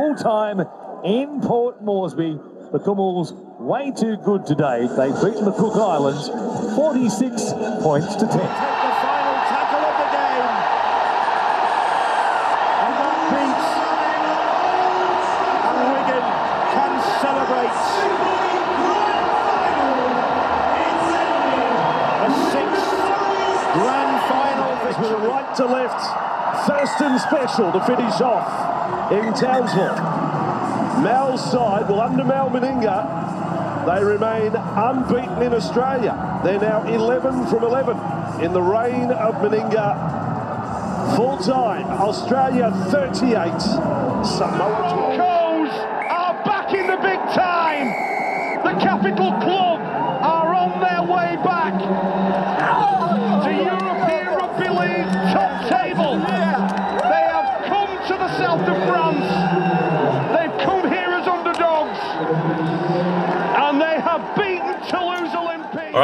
full time in Port Moresby. The Kumuls way too good today. They've beaten the Cook Islands 46 points to 10. Take the final tackle of the game. And that beats. And Wigan can celebrate. A sixth grand final with a right to left. Thurston special to finish off in Townsville. Mal's side, well, under Mal Meninga, they remain unbeaten in Australia. They're now 11 from 11 in the reign of Meninga. Full time, Australia 38, Samoa 12.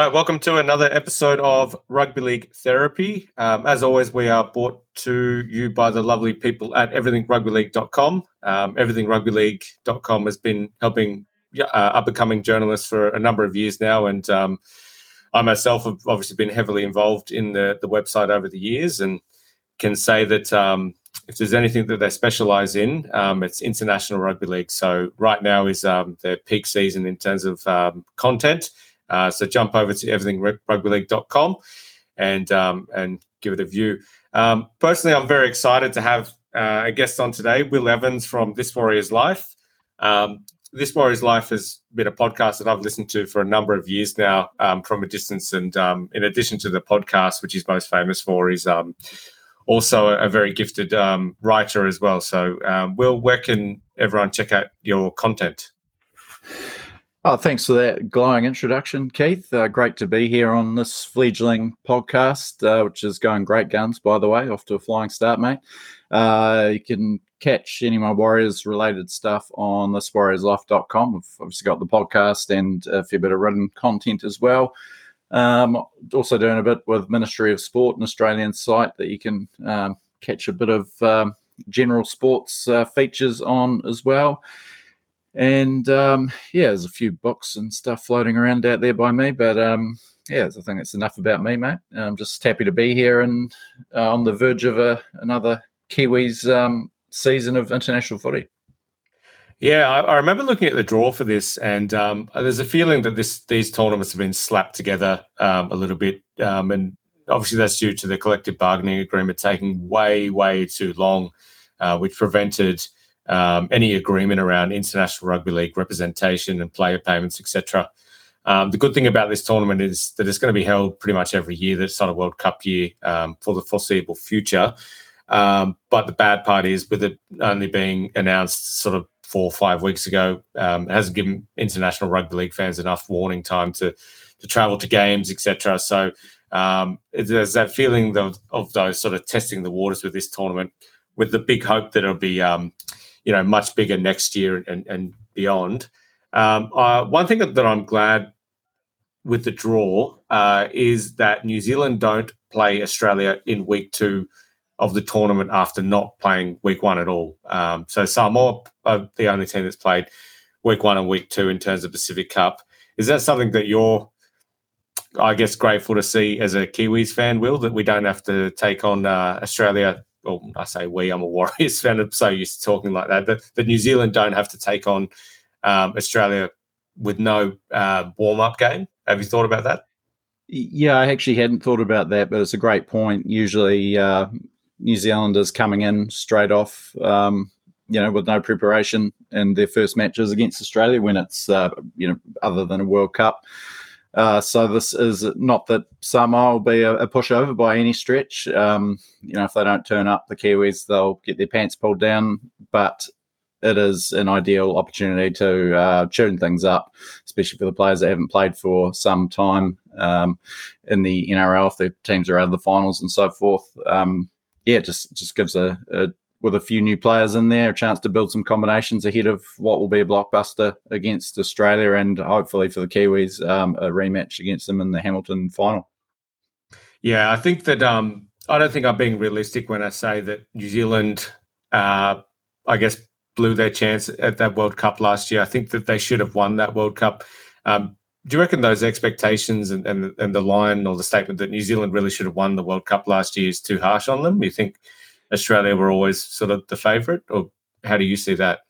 Right, welcome to another episode of Rugby League Therapy. Um, as always, we are brought to you by the lovely people at everythingrugbyleague.com. Um, everythingrugbyleague.com has been helping uh, up and coming journalists for a number of years now. And um, I myself have obviously been heavily involved in the, the website over the years and can say that um, if there's anything that they specialize in, um, it's international rugby league. So right now is um, their peak season in terms of um, content. Uh, so jump over to everythingrugbyleague.com and um, and give it a view. Um, personally, I'm very excited to have uh, a guest on today, Will Evans from This Warrior's Life. Um, this Warrior's Life has been a podcast that I've listened to for a number of years now um, from a distance. And um, in addition to the podcast, which he's most famous for, he's um, also a, a very gifted writer as well. So, Will, where can everyone check out your content? Oh, thanks for that glowing introduction, Keith. Uh, great to be here on this fledgling podcast, uh, which is going great guns, by the way, off to a flying start, mate. Uh, you can catch any of my Warriors related stuff on thiswarriorslife.com. We've obviously got the podcast and a fair bit of written content as well. Um, also doing a bit with Ministry of Sport, an Australian site that you can um, catch a bit of um, general sports uh, features on as well. And um, yeah, there's a few books and stuff floating around out there by me, but um, yeah, I think it's enough about me, mate. I'm just happy to be here and uh, on the verge of a, another Kiwis um, season of international footy. Yeah, I, I remember looking at the draw for this, and um, there's a feeling that this these tournaments have been slapped together um, a little bit, um, and obviously that's due to the collective bargaining agreement taking way, way too long, uh, which prevented um, any agreement around international rugby league representation and player payments, etc. Um, the good thing about this tournament is that it's going to be held pretty much every year. That it's not a World Cup year um, for the foreseeable future. Um, but the bad part is, with it only being announced sort of four or five weeks ago, um, it hasn't given international rugby league fans enough warning time to to travel to games, etc. So um, there's that feeling of, of those sort of testing the waters with this tournament, with the big hope that it'll be, um, you know, much bigger next year and, and beyond. Um, uh, one thing that I'm glad with the draw uh, is that New Zealand don't play Australia in week two of the tournament after not playing week one at all. Um, so Samoa are the only team that's played week one and week two in terms of Pacific Cup. Is that something that you're, I guess, grateful to see as a Kiwis fan, Will, that we don't have to take on uh, Australia? Well, I say we, I'm a Warriors fan. I'm so used to talking like that. That, that New Zealand don't have to take on um, Australia with no uh, warm up game. Have you thought about that? Yeah, I actually hadn't thought about that, but it's a great point. Usually, uh, New Zealanders coming in straight off, um, you know, with no preparation in their first matches against Australia when it's, uh, you know, other than a World Cup. Uh, so this is not that Samoa will be a, a pushover by any stretch. Um, you know, if they don't turn up, the Kiwis they'll get their pants pulled down. But it is an ideal opportunity to uh, tune things up, especially for the players that haven't played for some time um, in the NRL. If their teams are out of the finals and so forth, um, yeah, just just gives a, a with a few new players in there a chance to build some combinations ahead of what will be a blockbuster against Australia and hopefully for the Kiwis um, a rematch against them in the Hamilton final. Yeah, I think that um, I don't think I'm being realistic when I say that New Zealand, uh, I guess, blew their chance at that World Cup last year. I think that they should have won that World Cup. Um, do you reckon those expectations and, and and the line or the statement that New Zealand really should have won the World Cup last year is too harsh on them? You think Australia were always sort of the favourite, or how do you see that?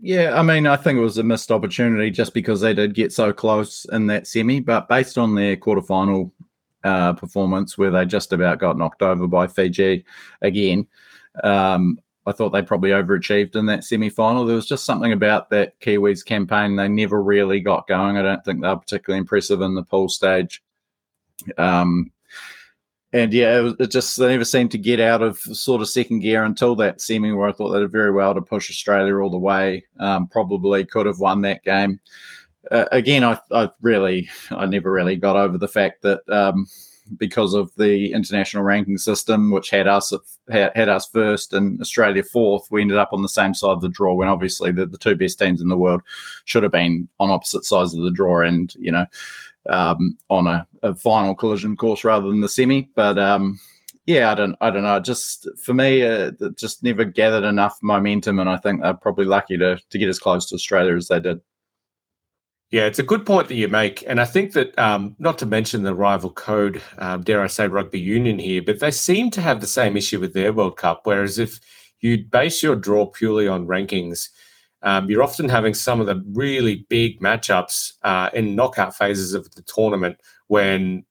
Yeah, I mean, I think it was a missed opportunity just because they did get so close in that semi, but based on their quarterfinal uh, performance, where they just about got knocked over by Fiji again, um, I thought they probably overachieved in that semi final. There was just something about that Kiwis campaign. They never really got going. I don't think they were particularly impressive in the pool stage. Um, and yeah, it, was, it, just they never seemed to get out of sort of second gear until that semi, where I thought they did very well to push Australia all the way. Um, probably could have won that game. Uh, again, I, I, really, I never really got over the fact that um, because of the international ranking system, which had us had, had, us first and Australia fourth, we ended up on the same side of the draw. When obviously the, the two best teams in the world should have been on opposite sides of the draw, and you know um, on a, a, final collision course rather than the semi. But um, yeah, I don't, I don't know. Just for me, uh, just never gathered enough momentum, and I think they're probably lucky to to get as close to Australia as they did. Yeah, it's a good point that you make, and I think that um, not to mention the rival code, um, dare I say, rugby union here, but they seem to have the same issue with their World Cup. Whereas if you base your draw purely on rankings, um, you're often having some of the really big matchups uh, in knockout phases of the tournament when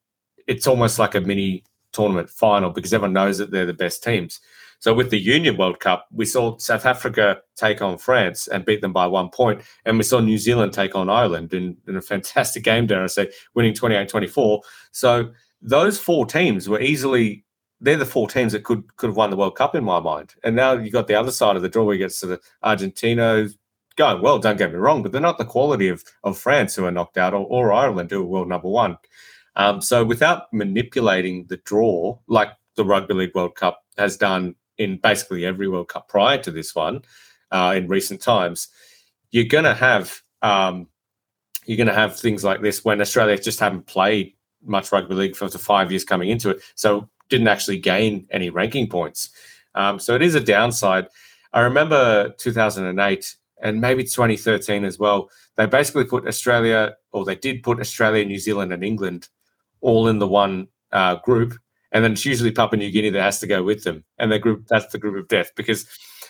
it's almost like a mini tournament final because everyone knows that they're the best teams. So with the Union World Cup, we saw South Africa take on France and beat them by one point, and we saw New Zealand take on Ireland in, in a fantastic game, dare I say, winning 28-24. So those four teams were easily they're the four teams that could could have won the World Cup in my mind. And now you got the other side of the draw where you get sort of Argentina going well. Don't get me wrong, but they're not the quality of of France who are knocked out or, or Ireland who are world number one. Um, so without manipulating the draw like the Rugby League World Cup has done in basically every World Cup prior to this one uh, in recent times, you're to have um, you're to have things like this when Australia just haven't played much rugby league for the five years coming into it. So didn't actually gain any ranking points. Um, so it is a downside. I remember 2008 and maybe 2013 as well. They basically put Australia, or they did put Australia, New Zealand, and England all in the one uh, group, and then it's usually Papua New Guinea that has to go with them, and the group that's the group of death because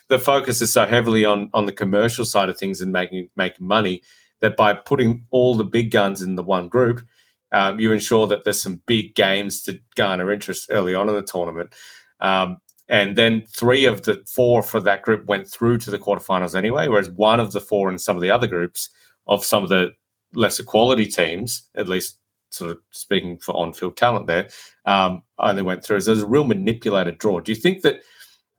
the focus is so heavily on on the commercial side of things and making making money that by putting all the big guns in the one group, um, you ensure that there's some big games to garner interest early on in the tournament. Um, and then three of the four for that group went through to the quarterfinals anyway, whereas one of the four in some of the other groups of some of the lesser quality teams, at least sort of speaking for on-field talent there, um, only went through. So there's a real manipulated draw. Do you think that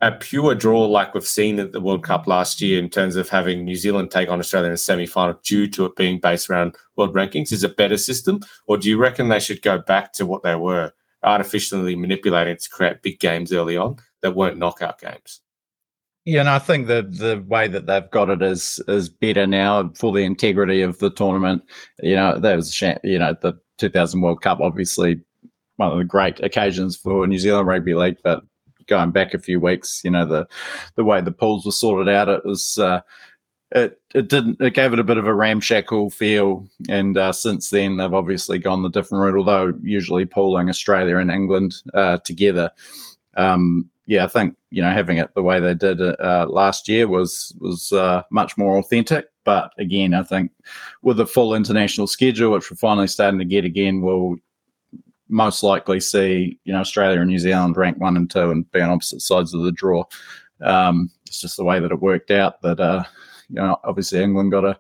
a pure draw like we've seen at the World Cup last year in terms of having New Zealand take on Australia in a semi-final due to it being based around world rankings is a better system? Or do you reckon they should go back to what they were, artificially manipulating to create big games early on that weren't knockout games? Yeah, and I think that the way that they've got it is is better now for the integrity of the tournament. You know, there was you know the 2000 World Cup, obviously one of the great occasions for New Zealand Rugby League, but going back a few weeks, you know, the the way the pools were sorted out, it was uh, it it didn't it gave it a bit of a ramshackle feel. And uh, since then, they've obviously gone the different route. Although usually pooling Australia and England uh, together, um, yeah, I think you know having it the way they did uh, last year was was uh, much more authentic. But again, I think with the full international schedule, which we're finally starting to get again, we'll most likely see you know Australia and New Zealand rank one and two and be on opposite sides of the draw. Um, it's just the way that it worked out. That uh, you know, obviously England got a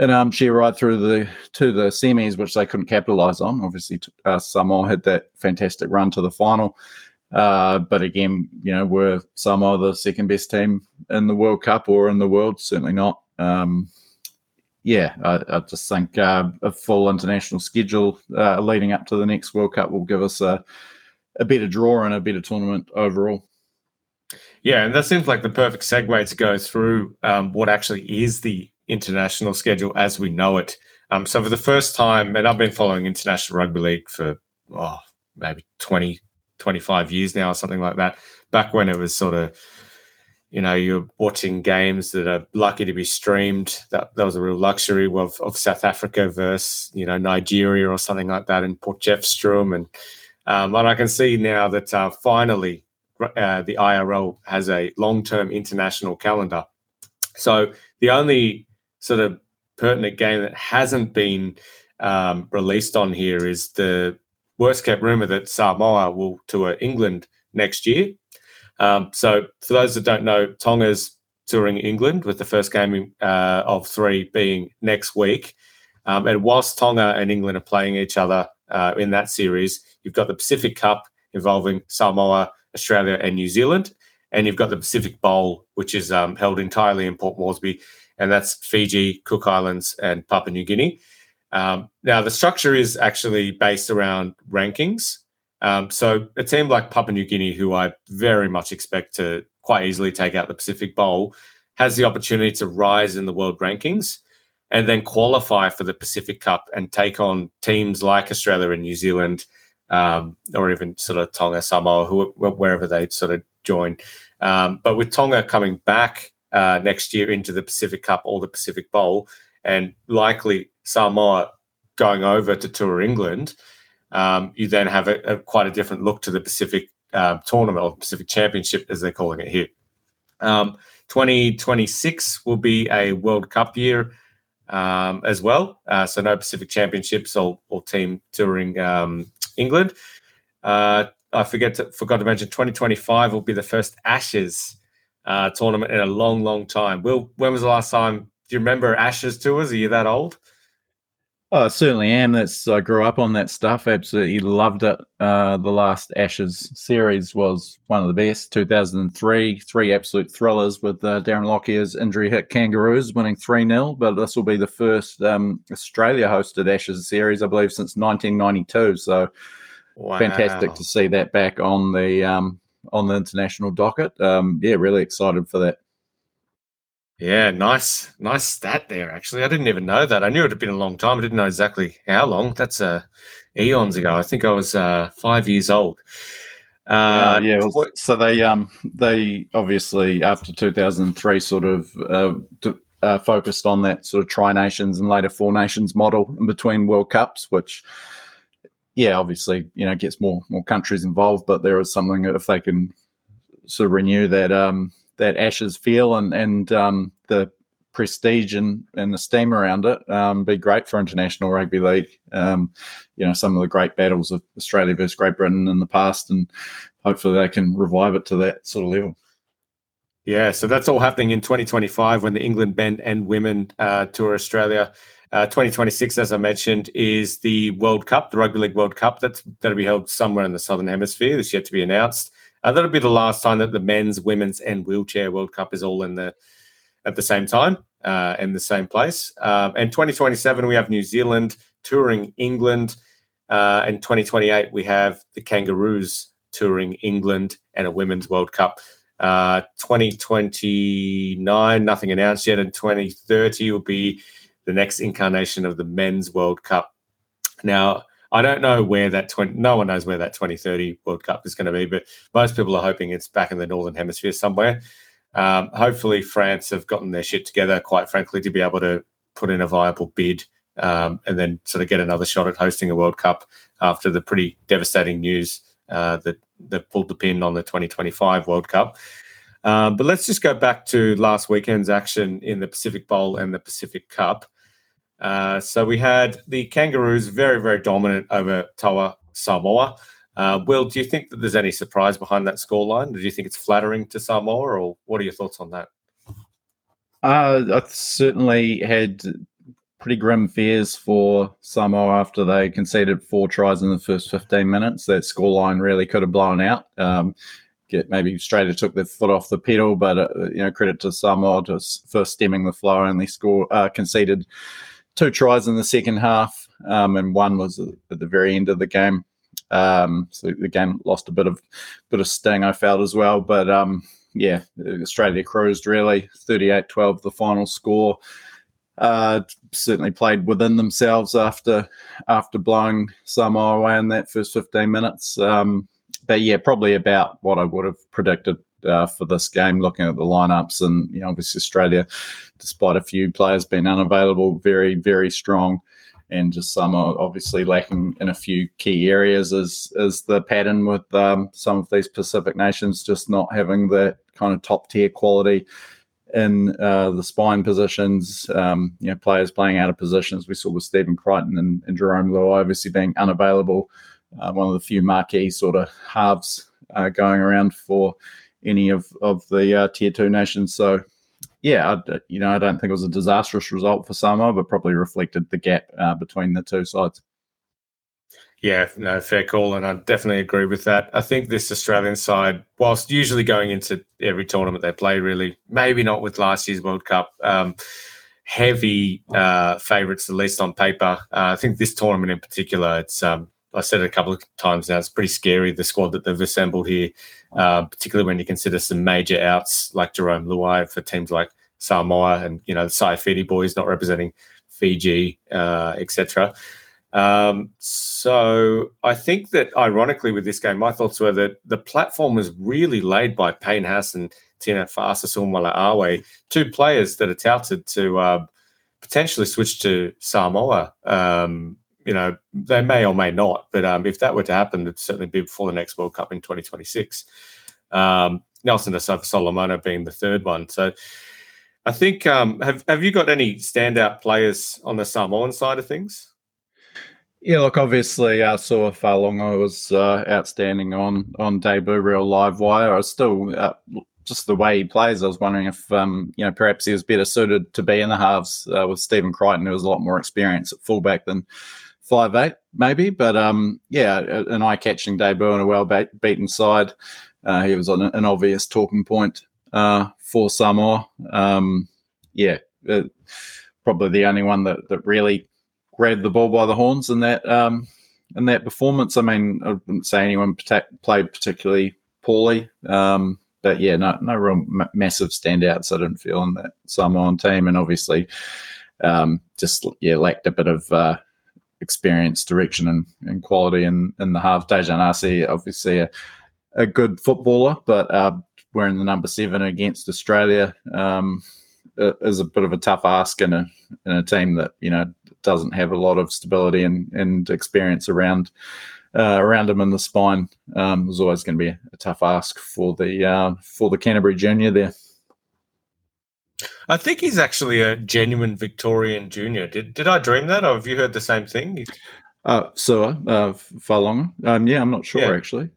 an armchair right through the to the semis, which they couldn't capitalise on. Obviously, uh, Samoa had that fantastic run to the final. Uh, but again, you know, were Samoa the second best team in the World Cup or in the world? Certainly not. Um, yeah, I, I just think uh, a full international schedule uh, leading up to the next World Cup will give us a, a better draw and a better tournament overall. Yeah, and that seems like the perfect segue to go through um, what actually is the international schedule as we know it. Um, so, for the first time, and I've been following international rugby league for oh, maybe 20, 25 years now, or something like that. Back when it was sort of you know you're watching games that are lucky to be streamed. That that was a real luxury of, of South Africa versus you know Nigeria or something like that in Potchefstroom, and um, and I can see now that uh, finally uh, the IRL has a long term international calendar. So the only sort of pertinent game that hasn't been um, released on here is the worst kept rumor that Samoa will tour England next year. Um, so, for those that don't know, Tonga's touring England with the first game uh, of three being next week. Um, and whilst Tonga and England are playing each other uh, in that series, you've got the Pacific Cup involving Samoa, Australia, and New Zealand. And you've got the Pacific Bowl, which is um, held entirely in Port Moresby, and that's Fiji, Cook Islands, and Papua New Guinea. Um, now, the structure is actually based around rankings. Um, so a team like Papua New Guinea, who I very much expect to quite easily take out the Pacific Bowl, has the opportunity to rise in the world rankings and then qualify for the Pacific Cup and take on teams like Australia and New Zealand, um, or even sort of Tonga, Samoa, who, wherever they sort of join. Um, but with Tonga coming back uh, next year into the Pacific Cup or the Pacific Bowl, and likely Samoa going over to tour England, um, you then have a, a, quite a different look to the Pacific uh, tournament or Pacific Championship, as they're calling it here. Um, 2026 will be a World Cup year um, as well. Uh, so no Pacific Championships or, or team touring um, England. Uh, I forget to, forgot to mention 2025 will be the first Ashes uh, tournament in a long, long time. Will, when was the last time? Do you remember Ashes tours? Are you that old? Oh, I certainly am. That's I grew up on that stuff. Absolutely loved it. Uh, the last Ashes series was one of the best. 2003, three absolute thrillers with uh, Darren Lockyer's injury hit Kangaroos winning 3 0. But this will be the first um, Australia hosted Ashes series, I believe, since 1992. So wow. fantastic to see that back on the um, on the international docket. Um, yeah, really excited for that. Yeah, nice, nice stat there. Actually, I didn't even know that. I knew it had been a long time. I didn't know exactly how long. That's uh, eons ago. I think I was uh, five years old. Uh, yeah, well, so they um they obviously after 2003 sort of uh, uh, focused on that sort of tri nations and later four nations model in between World Cups, which yeah, obviously you know gets more more countries involved, but there is something if they can sort of renew that um that Ashes feel and and um, the prestige and, and the steam around it um, be great for international rugby league. Um, you know, some of the great battles of Australia versus Great Britain in the past, and hopefully they can revive it to that sort of level. Yeah, so that's all happening in 2025 when the England men and women uh, tour Australia. Uh, 2026, as I mentioned, is the World Cup, the Rugby League World Cup. That's that'll be held somewhere in the Southern Hemisphere. That's yet to be announced. Uh, that'll be the last time that the men's, women's, and wheelchair World Cup is all in the at the same time uh, in the same place. Um, and 2027 we have New Zealand touring England, uh, and 2028 we have the Kangaroos touring England and a women's World Cup. Uh, 2029 nothing announced yet, and 2030 will be the next incarnation of the men's World Cup. Now I don't know where that 20, no one knows where that 2030 World Cup is going to be, but most people are hoping it's back in the Northern Hemisphere somewhere. Um, hopefully, France have gotten their shit together, quite frankly, to be able to put in a viable bid um, and then sort of get another shot at hosting a World Cup after the pretty devastating news uh, that, that pulled the pin on the 2025 World Cup. Um, but let's just go back to last weekend's action in the Pacific Bowl and the Pacific Cup. Uh, so we had the Kangaroos very, very dominant over Toa Samoa. Uh, Will, do you think that there's any surprise behind that scoreline? Do you think it's flattering to Samoa, or what are your thoughts on that? Uh, I certainly had pretty grim fears for Samoa after they conceded four tries in the first 15 minutes. That scoreline really could have blown out. Um, get maybe Australia took their foot off the pedal, but uh, you know credit to Samoa to, for stemming the flow. Only score uh, conceded two tries in the second half, um, and one was at the very end of the game. Um, so the game lost a bit of bit of sting, I felt as well. But um, yeah, Australia cruised really 38-12 the final score. Uh, certainly played within themselves after after blowing Samoa away in that first 15 minutes. Um, but yeah, probably about what I would have predicted uh, for this game. Looking at the lineups, and you know, obviously Australia, despite a few players being unavailable, very very strong, and just some are obviously lacking in a few key areas. Is is the pattern with um, some of these Pacific nations just not having that kind of top tier quality in uh, the spine positions, um, you know, players playing out of positions. We saw with Stephen Crichton and, and Jarome Luai obviously being unavailable. Uh, one of the few marquee sort of halves uh, going around for any of of the uh, tier two nations. So, yeah, I, you know, I don't think it was a disastrous result for Samoa, but probably reflected the gap uh, between the two sides. Yeah, no, fair call, and I definitely agree with that. I think this Australian side, whilst usually going into every tournament they play, really maybe not with last year's World Cup, um, heavy uh, favourites at least on paper. Uh, I think this tournament in particular, it's um, I said it a couple of times now. It's pretty scary the squad that they've assembled here, uh, particularly when you consider some major outs like Jarome Luai for teams like Samoa and you know the Saifiti boys not representing Fiji, uh, etc. Um, so I think that ironically with this game, my thoughts were that the platform was really laid by Payne Haas and Tino Fa'asuamaleaui, Awe, two players that are touted to uh, potentially switch to Samoa. Um, you know, they may or may not, but um, if that were to happen, it'd certainly be before the next World Cup in 2026. Um, Nelson Solomona being the third one. So I think um, have have you got any standout players on the Samoan side of things? Yeah, look, obviously, I saw Fa'alogo was uh, outstanding on on debut, real live wire. I was still uh, just the way he plays. I was wondering if um, you know perhaps he was better suited to be in the halves uh, with Stephen Crichton, who was a lot more experience at fullback than five eight, maybe. But um, yeah, an eye catching debut and a well beaten side. Uh, he was on an, obvious talking point uh, for Samoa. Um, yeah, uh, probably the only one that that really grabbed the ball by the horns in that um, in that performance. I mean, I wouldn't say anyone played particularly poorly, um, but yeah, no no real m- massive standouts. I didn't feel in that Samoan team, and obviously um, just yeah lacked a bit of uh, experience, direction, and, and quality in in the half. Dejan Arce, obviously a, a good footballer, but uh, wearing the number seven against Australia um, is a bit of a tough ask in a in a team that you know doesn't have a lot of stability and, and experience around uh, around him in the spine. Um, was always going to be a, tough ask for the uh, for the Canterbury junior there. I think he's actually a genuine Victorian junior. Did did I dream that, or have you heard the same thing? Uh, so, uh, Fa'alogo. Um, yeah, I'm not sure yeah. actually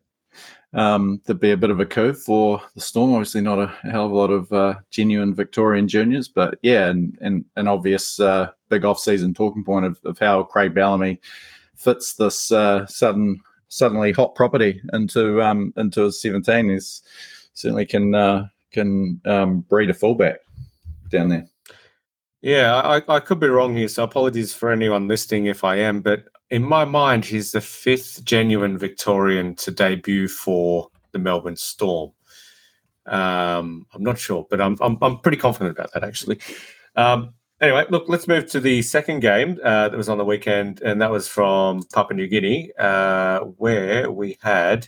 um, there'd be a bit of a coup for the Storm. Obviously, not a hell of a lot of uh, genuine Victorian juniors, but yeah, and, and an obvious uh, big off-season talking point of, of how Craig Bellamy fits this uh, sudden, suddenly hot property into um, into his 17. He's certainly can uh, can um, breed a fullback down there. Yeah, I, I could be wrong here, so apologies for anyone listening if I am, but in my mind, he's the fifth genuine Victorian to debut for the Melbourne Storm. Um, I'm not sure, but I'm, I'm, I'm pretty confident about that actually. Um, anyway, look, let's move to the second game uh, that was on the weekend, and that was from Papua New Guinea, uh, where we had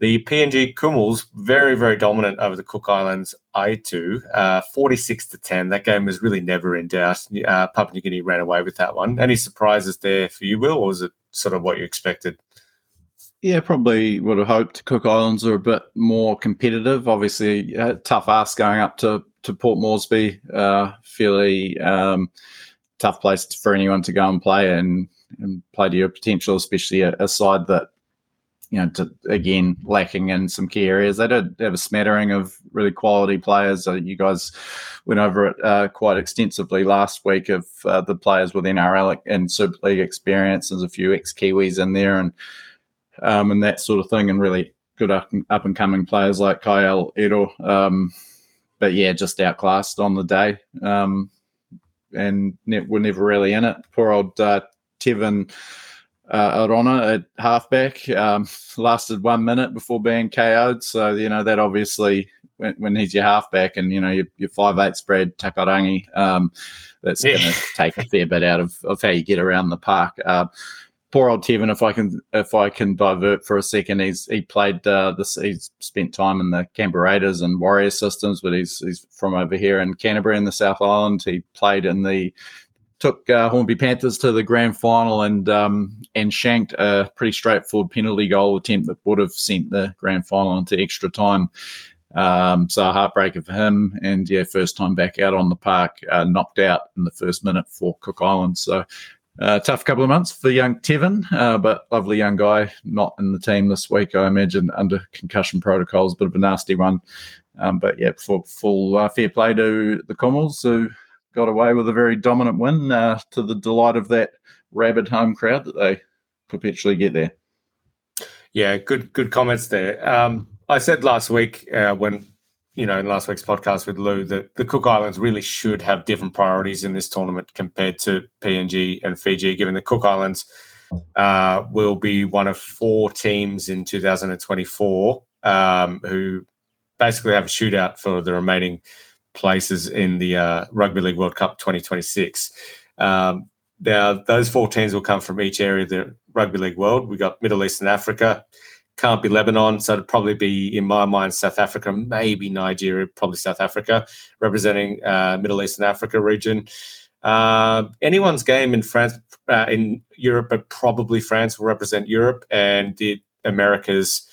the PNG Kumuls very, very dominant over the Cook Islands Aitu, uh, 46 to 10. That game was really never in doubt. Uh, Papua New Guinea ran away with that one. Any surprises there for you, Will, or was it sort of what you expected? Yeah, probably would have hoped Cook Islands are a bit more competitive. Obviously, uh, tough ask going up to, to Port Moresby. Uh, fairly um, tough place for anyone to go and play and, and play to your potential, especially a, a side that you know, to, again, lacking in some key areas. They did have a smattering of really quality players. Uh, you guys went over it uh, quite extensively last week of uh, the players with NRL and Super League experience. There's a few ex Kiwis in there and um, and that sort of thing, and really good up, and coming players like Kayal Iro. Um, but yeah, just outclassed on the day. Um, and ne- we're never really in it. Poor old uh, Tevin uh, Arona at halfback um, lasted one minute before being KO'd. So you know that obviously when, when he's your halfback and you know your, your five eight Brad Takairangi, um, that's yeah. going to take a fair bit out of, of how you get around the park. Uh, poor old Tevin, if I can if I can divert for a second, he's he played uh, this. He's spent time in the Canberra Raiders and Warrior systems, but he's he's from over here in Canterbury in the South Island. He played in the took uh, Hornby Panthers to the grand final and um, and shanked a pretty straightforward penalty goal attempt that would have sent the grand final into extra time. Um, so a heartbreaker for him, and yeah, first time back out on the park, uh, knocked out in the first minute for Cook Islands. So uh, tough couple of months for young Tevin, uh, but lovely young guy, not in the team this week, I imagine, under concussion protocols, bit of a nasty one. Um, but yeah, full, full uh, fair play to the Commonwealths who got away with a very dominant win uh, to the delight of that rabid home crowd that they perpetually get there. Yeah, good good comments there. Um, I said last week uh, when you know in last week's podcast with Lou that the Cook Islands really should have different priorities in this tournament compared to PNG and Fiji, given the Cook Islands uh, will be one of four teams in 2024 um, who basically have a shootout for the remaining places in the uh, Rugby League World Cup 2026. Um, now, those four teams will come from each area of the Rugby League world. We've got Middle East and Africa, can't be Lebanon, so it'd probably be, in my mind, South Africa, maybe Nigeria, probably South Africa, representing uh, Middle East and Africa region. Uh, anyone's game in France, uh, in Europe, but probably France will represent Europe, and the Americas.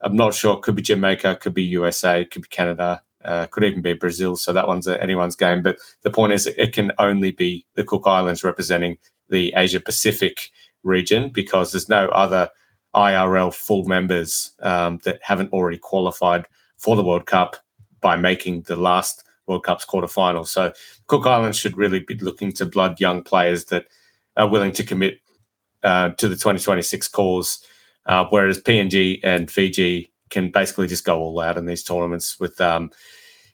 I'm not sure. Could be Jamaica, could be USA, could be Canada. Uh, could even be Brazil, so that one's anyone's game. But the point is, it can only be the Cook Islands representing the Asia Pacific region because there's no other IRL full members um, that haven't already qualified for the World Cup by making the last World Cup's quarterfinal. So Cook Islands should really be looking to blood young players that are willing to commit uh, to the 2026 cause, uh, whereas PNG and Fiji can basically just go all out in these tournaments with um,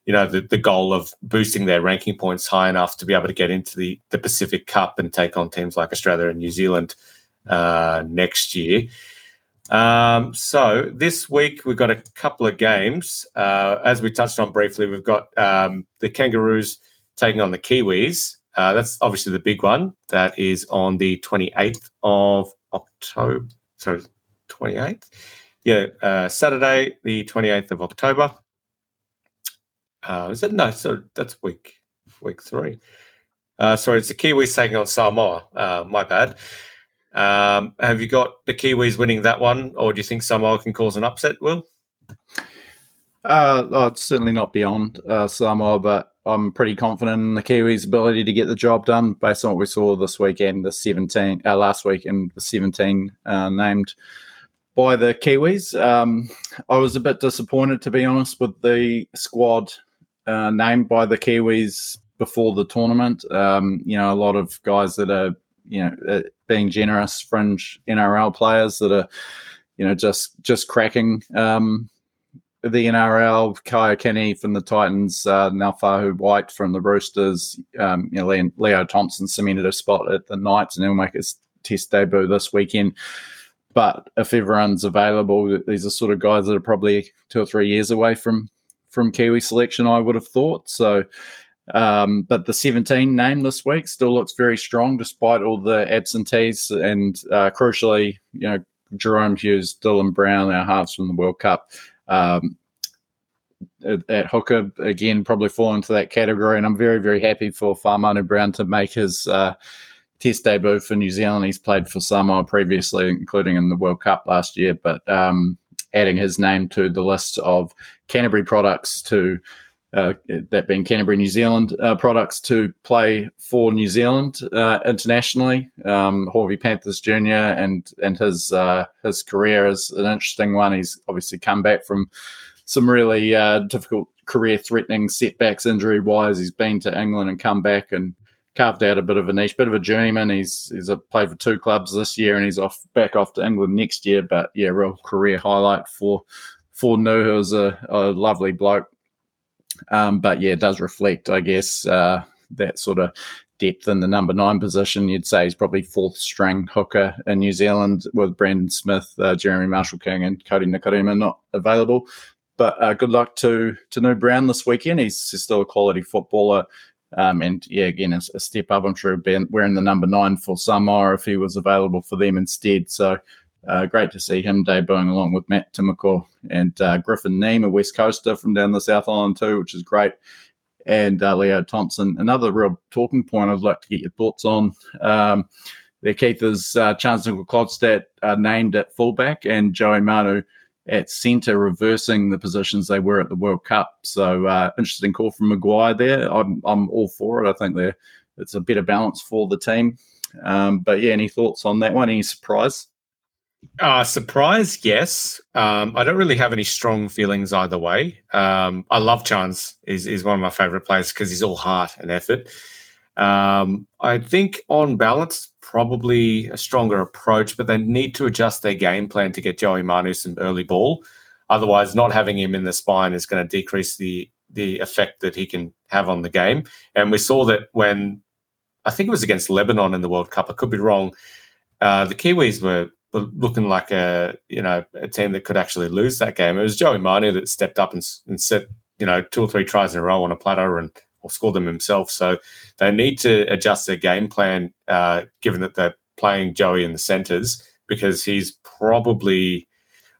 you know, the, the goal of boosting their ranking points high enough to be able to get into the, the Pacific Cup and take on teams like Australia and New Zealand uh, next year. Um, so this week we've got a couple of games. Uh, as we touched on briefly, we've got um, the Kangaroos taking on the Kiwis. Uh, that's obviously the big one. That is on the 28th of October. So 28th. Yeah, uh, Saturday, the 28th of October. Uh, is it no? So that's week week three. Uh, sorry, it's the Kiwis taking on Samoa. Uh, my bad. Um, have you got the Kiwis winning that one, or do you think Samoa can cause an upset? Will? Uh, oh, certainly not beyond uh, Samoa, but I'm pretty confident in the Kiwis' ability to get the job done based on what we saw this weekend, the 17, uh, last week, and the 17 uh, named by the Kiwis. Um, I was a bit disappointed, to be honest, with the squad uh, named by the Kiwis before the tournament. Um, you know, a lot of guys that are, you know, uh, being generous fringe NRL players that are, you know, just just cracking um, the NRL. Keano Kini from the Titans, uh, Naufahu Whyte from the Roosters. Um, you know, Leo, Leo Thompson cemented a spot at the Knights, and he'll make his test debut this weekend. But if everyone's available, these are sort of guys that are probably two or three years away from from Kiwi selection, I would have thought. So, um, but the 17 name this week still looks very strong despite all the absentees and uh, crucially, you know, Jahrome Hughes, Dylan Brown, our halves from the World Cup. Um, at, hooker again, probably fall into that category, and I'm very, very happy for Fa'amanu Brown to make his uh, Test debut for New Zealand. He's played for Samoa previously, including in the World Cup last year, but um, adding his name to the list of Canterbury products to uh, that being Canterbury New Zealand uh, products to play for New Zealand uh, internationally. Um, Hornby Panthers Junior and and his uh, his career is an interesting one. He's obviously come back from some really uh, difficult career threatening setbacks injury wise. He's been to England and come back and carved out a bit of a niche, bit of a journeyman. He's he's a, played for two clubs this year, and he's off back off to England next year. But yeah, real career highlight for for Nu, who's a, a lovely bloke. Um, but yeah, it does reflect, I guess, uh, that sort of depth in the number nine position. You'd say he's probably fourth string hooker in New Zealand with Brandon Smith, uh, Jeremy Marshall King, and Cody Nikorima not available. But uh, good luck to to Nu Brown this weekend. He's, he's still a quality footballer Um, and yeah, again, a, a step up. I'm sure been wearing the number nine for Samoa if he was available for them instead. So uh, great to see him debuting along with Matt Timoko and uh, Griffin Neame, a West Coaster from down the South Island too, which is great. And uh, Leo Thompson. Another real talking point I'd like to get your thoughts on. Um, there, Keith, is uh, Nicoll-Klokstad uh, named at fullback and Joey Manu at centre, reversing the positions they were at the World Cup. So uh, interesting call from Maguire there. I'm, I'm all for it. I think there it's a better balance for the team. Um, but yeah, any thoughts on that one? Any surprise? Uh, surprise, yes. Um, I don't really have any strong feelings either way. Um, I love Charnze. is is one of my favourite players because he's all heart and effort. Um, I think on balance, probably a stronger approach, but they need to adjust their game plan to get Joey Manu some early ball. Otherwise, not having him in the spine is going to decrease the the effect that he can have on the game. And we saw that when I think it was against Lebanon in the World Cup. I could be wrong. Uh, the Kiwis were looking like a you know a team that could actually lose that game. It was Joey Manu that stepped up and, and set you know two or three tries in a row on a platter and or scored them himself. So they need to adjust their game plan, uh, given that they're playing Joey in the centres because he's probably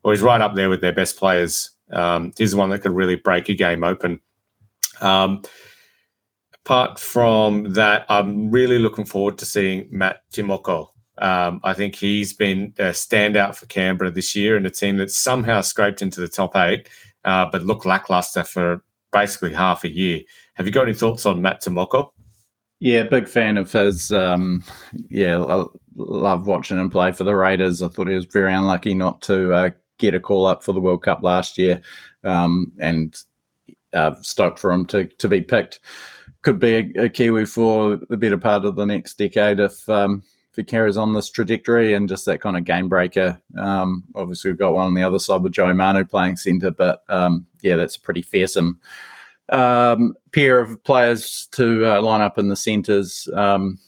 or he's right up there with their best players. Um, he's the one that could really break a game open. Um, apart from that, I'm really looking forward to seeing Matt Timoko um, I think he's been a standout for Canberra this year and a team that somehow scraped into the top eight, uh, but looked lackluster for basically half a year. Have you got any thoughts on Matt Timoko? Yeah, big fan of his. Um, yeah, I love watching him play for the Raiders. I thought he was very unlucky not to uh, get a call up for the World Cup last year, um, and uh, stoked for him to to be picked. Could be a, a, Kiwi for the better part of the next decade if um, if he carries on this trajectory and just that kind of game breaker. Um, obviously, we've got one on the other side with Joey Manu playing centre, but um, yeah, that's pretty fearsome um, pair of players to uh, line up in the centres. Um,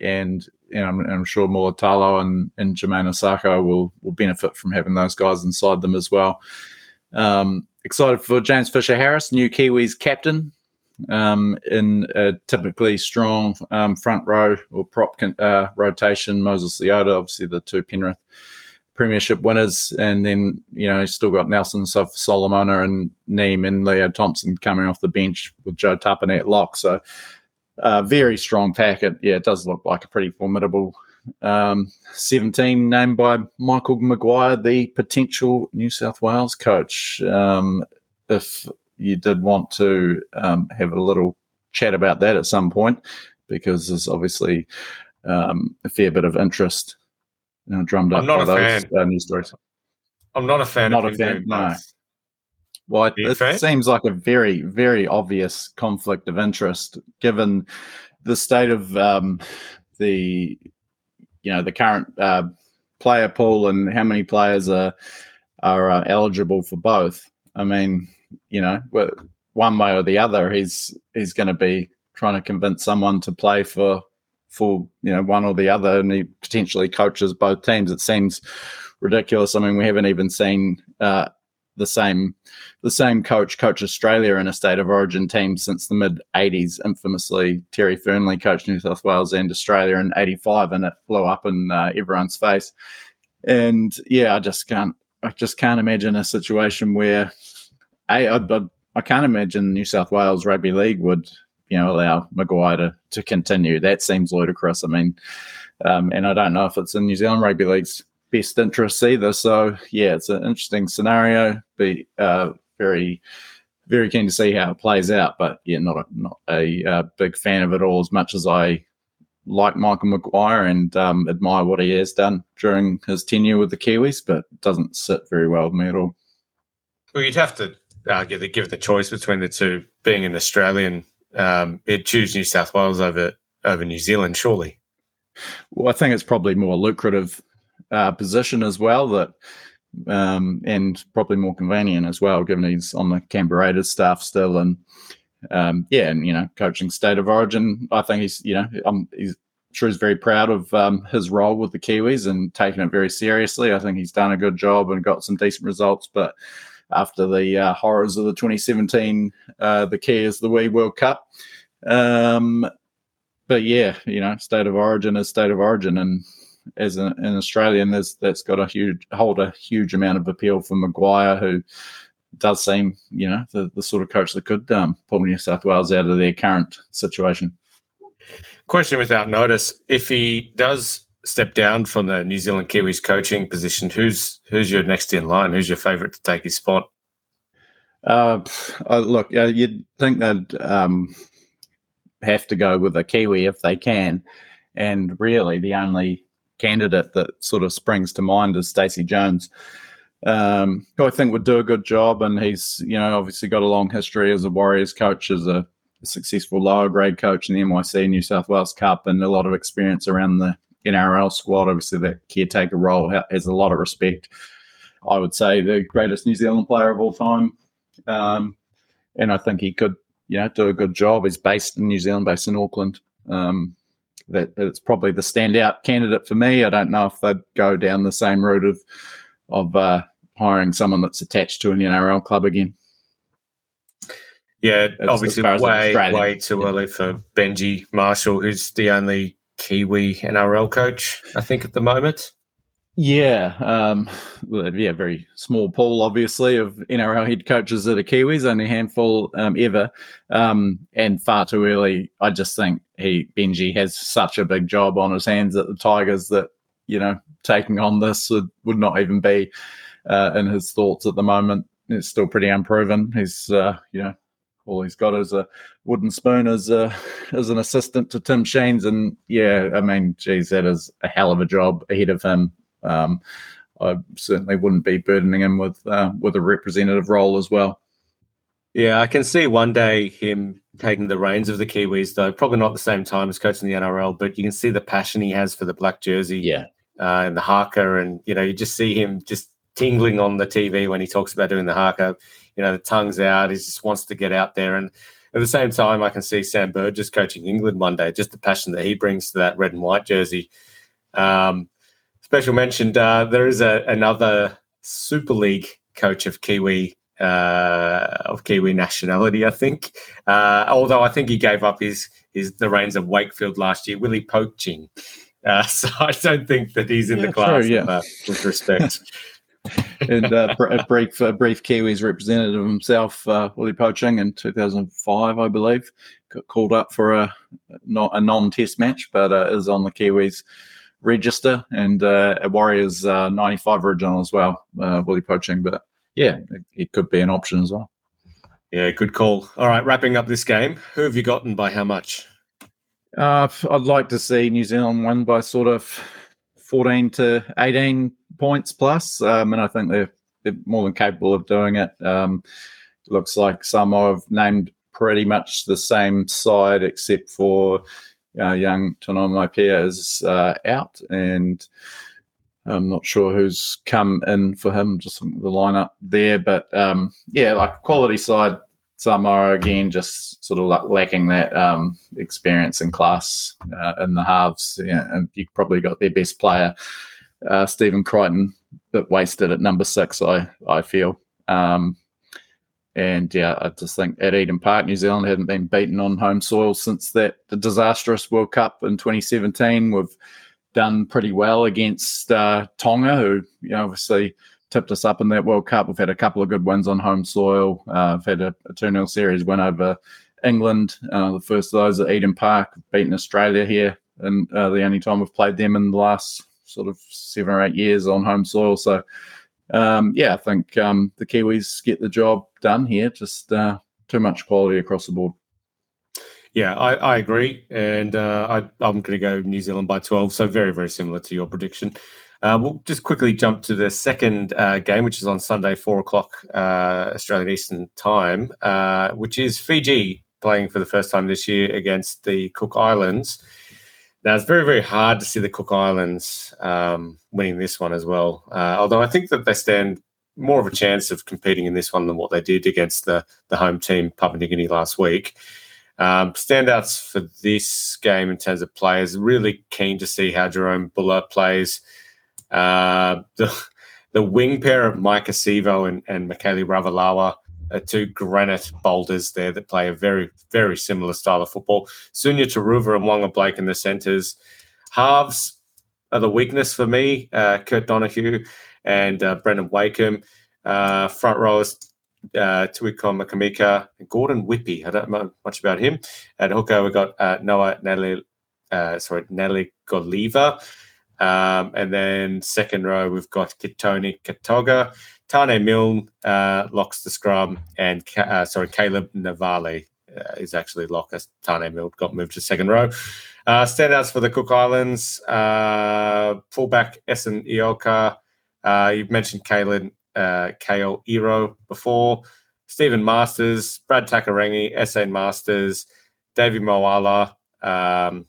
and you know, I'm, I'm sure Mulitalo and, and Jamayne Isaako will, will benefit from having those guys inside them as well. Um, excited for James Fisher Harris, new Kiwis captain um, in a typically strong um, front row or prop uh, rotation. Moses Leota, obviously the two Penrith premiership winners, and then you know still got Nelson so Solomona and Neame and Leo Thompson coming off the bench with Joe Tapine at lock. So uh, very strong packet. Yeah, it does look like a pretty formidable um, 17 named by Michael Maguire, the potential New South Wales coach. Um, if you did want to um, have a little chat about that at some point because there's obviously um, a fair bit of interest you know, drummed up by those uh, news stories. I'm not a fan. Not a fan. No. Well, it, it seems like a very, very obvious conflict of interest given the state of um, the, you know, the current uh, player pool and how many players are are uh, eligible for both. I mean, you know, one way or the other, he's he's going to be trying to convince someone to play for for you know one or the other, and he potentially coaches both teams. It seems ridiculous. I mean, we haven't even seen uh, the same the same coach coach Australia in a state of origin team since the mid '80s. Infamously, Terry Fearnley coached New South Wales and Australia in '85, and it blew up in uh, everyone's face. And yeah, I just can't I just can't imagine a situation where I, I, I can't imagine New South Wales Rugby League would, you know, allow Maguire to, to continue. That seems ludicrous. I mean, um, and I don't know if it's in New Zealand Rugby League's best interests either. So yeah, it's an interesting scenario. Be uh, very, very keen to see how it plays out. But yeah, not a not a uh, big fan of it all as much as I like Michael Maguire and um, admire what he has done during his tenure with the Kiwis, but doesn't sit very well with me at all. Well, you'd have to argue that given the choice between the two, being an Australian, um, would choose New South Wales over over New Zealand, surely. Well, I think it's probably more lucrative uh, position as well that, um, and probably more convenient as well, given he's on the Canberra Raiders staff still, and um, yeah, and you know, coaching state of origin. I think he's you know, I'm he's sure he's very proud of um, his role with the Kiwis and taking it very seriously. I think he's done a good job and got some decent results, but after the uh, horrors of the 2017 uh, the is the Wee World Cup. Um, but yeah, you know, state of origin is state of origin, and as an, an Australian, that's got a huge hold a huge amount of appeal for Maguire, who does seem, you know, the, the sort of coach that could um, pull New South Wales out of their current situation. Question without notice: If he does step down from the New Zealand Kiwis coaching position, who's who's your next in line? Who's your favourite to take his spot? Uh, look, you'd think they'd um, have to go with a Kiwi if they can, and really the only candidate that sort of springs to mind is Stacey Jones. Um, who I think would do a good job, and he's you know obviously got a long history as a Warriors coach, as a, a successful lower grade coach in the NYC New South Wales Cup, and a lot of experience around the NRL squad. Obviously, that caretaker role has a lot of respect. I would say the greatest New Zealand player of all time, um, and I think he could you know do a good job. He's based in New Zealand, based in Auckland. Um, that it's probably the standout candidate for me. I don't know if they'd go down the same route of of uh, hiring someone that's attached to an NRL club again. Yeah, as, obviously, as way way too yeah. early for Benji Marshall, who's the only Kiwi NRL coach, I think, at the moment. Yeah, um, well, yeah, very small pool, obviously, of NRL head coaches that are Kiwis, only a handful um, ever, um, and far too early. I just think he Benji has such a big job on his hands at the Tigers that you know taking on this would, would not even be uh, in his thoughts at the moment. It's still pretty unproven. He's, uh, you know, all he's got is a wooden spoon as a as an assistant to Tim Sheens, and yeah, I mean, geez, that is a hell of a job ahead of him. Um, I certainly wouldn't be burdening him with uh, with a representative role as well. Yeah, I can see one day him taking the reins of the Kiwis, though probably not the same time as coaching the NRL, but you can see the passion he has for the black jersey, yeah, uh, and the haka, and you know, you just see him just tingling on the TV when he talks about doing the haka. You know, the tongue's out. He just wants to get out there. And at the same time, I can see Sam Burgess coaching England one day, just the passion that he brings to that red and white jersey. Um, special mentioned, uh, there is a, another Super League coach of Kiwi uh, of Kiwi nationality, I think. Uh, although I think he gave up his his the reins of Wakefield last year, Willie Poching. Uh, so I don't think that he's in yeah, the class true, yeah. with, uh, with respect. and uh, a brief, a brief Kiwis representative himself, uh, Willie Poching, in 2005, I believe, got called up for a not a non-test match, but uh, is on the Kiwis register and uh, a Warriors uh, 95 original as well, uh, Willie Poching. But yeah, it, it, could be an option as well. Yeah, good call. All right, wrapping up this game, who have you gotten by how much? Uh, I'd like to see New Zealand win by sort of 14 to 18 points plus, um, and I think they're, they're, more than capable of doing it. Um, looks like some have named pretty much the same side, except for uh, young Tonumaipea is uh, out, and I'm not sure who's come in for him. Just the lineup there, but um, yeah, like quality side Samoa again, just sort of lacking that um, experience and class uh, in the halves. Yeah, and you probably got their best player, uh, Stephen Crichton, but wasted at number six. I I feel. Um, and yeah, I just think at Eden Park, New Zealand hadn't been beaten on home soil since that disastrous World Cup in 2017. We've done pretty well against uh, Tonga, who you know obviously tipped us up in that World Cup. We've had a couple of good wins on home soil. Uh, I've had a, a 2 0 series win over England, uh, the first of those at Eden Park, beaten Australia here, and uh, the only time we've played them in the last sort of seven or eight years on home soil. So, um, yeah, I think um, the Kiwis get the job done here. Just uh, too much quality across the board. Yeah, I, I agree. And uh, I, I'm going to go New Zealand by 12. So, very, very similar to your prediction. Uh, we'll just quickly jump to the second uh, game, which is on Sunday, four o'clock uh, Australian Eastern Time, uh, which is Fiji playing for the first time this year against the Cook Islands. Now, it's very, very hard to see the Cook Islands um, winning this one as well. Uh, although I think that they stand more of a chance of competing in this one than what they did against the, the home team, Papua New Guinea, last week. Um, standouts for this game in terms of players, really keen to see how Jahream Bula plays. Uh, the the wing pair of Maika Sivo and, and Mikaele Ravalawa uh, two granite boulders there that play a very, very similar style of football. Sunia Turuva and Waqa Blake in the centres. Halves are the weakness for me. Uh, Kurt Donoghoe and uh, Brandon Wakeham. Uh, front rowers, uh, Tui Kamikamica, and Gordon Whippy. I don't know much about him. At hooker, we've got uh, Noah Natalie, uh, sorry, Natalie Goliva. Um, and then second row, we've got Kitoni Katoga, Taane Milne uh, locks the scrum, and uh, sorry, Caleb Navale uh, is actually lock as Taane Milne got moved to second row. Uh, standouts for the Cook Islands, uh, fullback Essen Ioka. Uh, you've mentioned Kalen uh, Kayal Iro before. Stephen Marsters, Brad Takairangi, Esan Marsters, David Moala, um,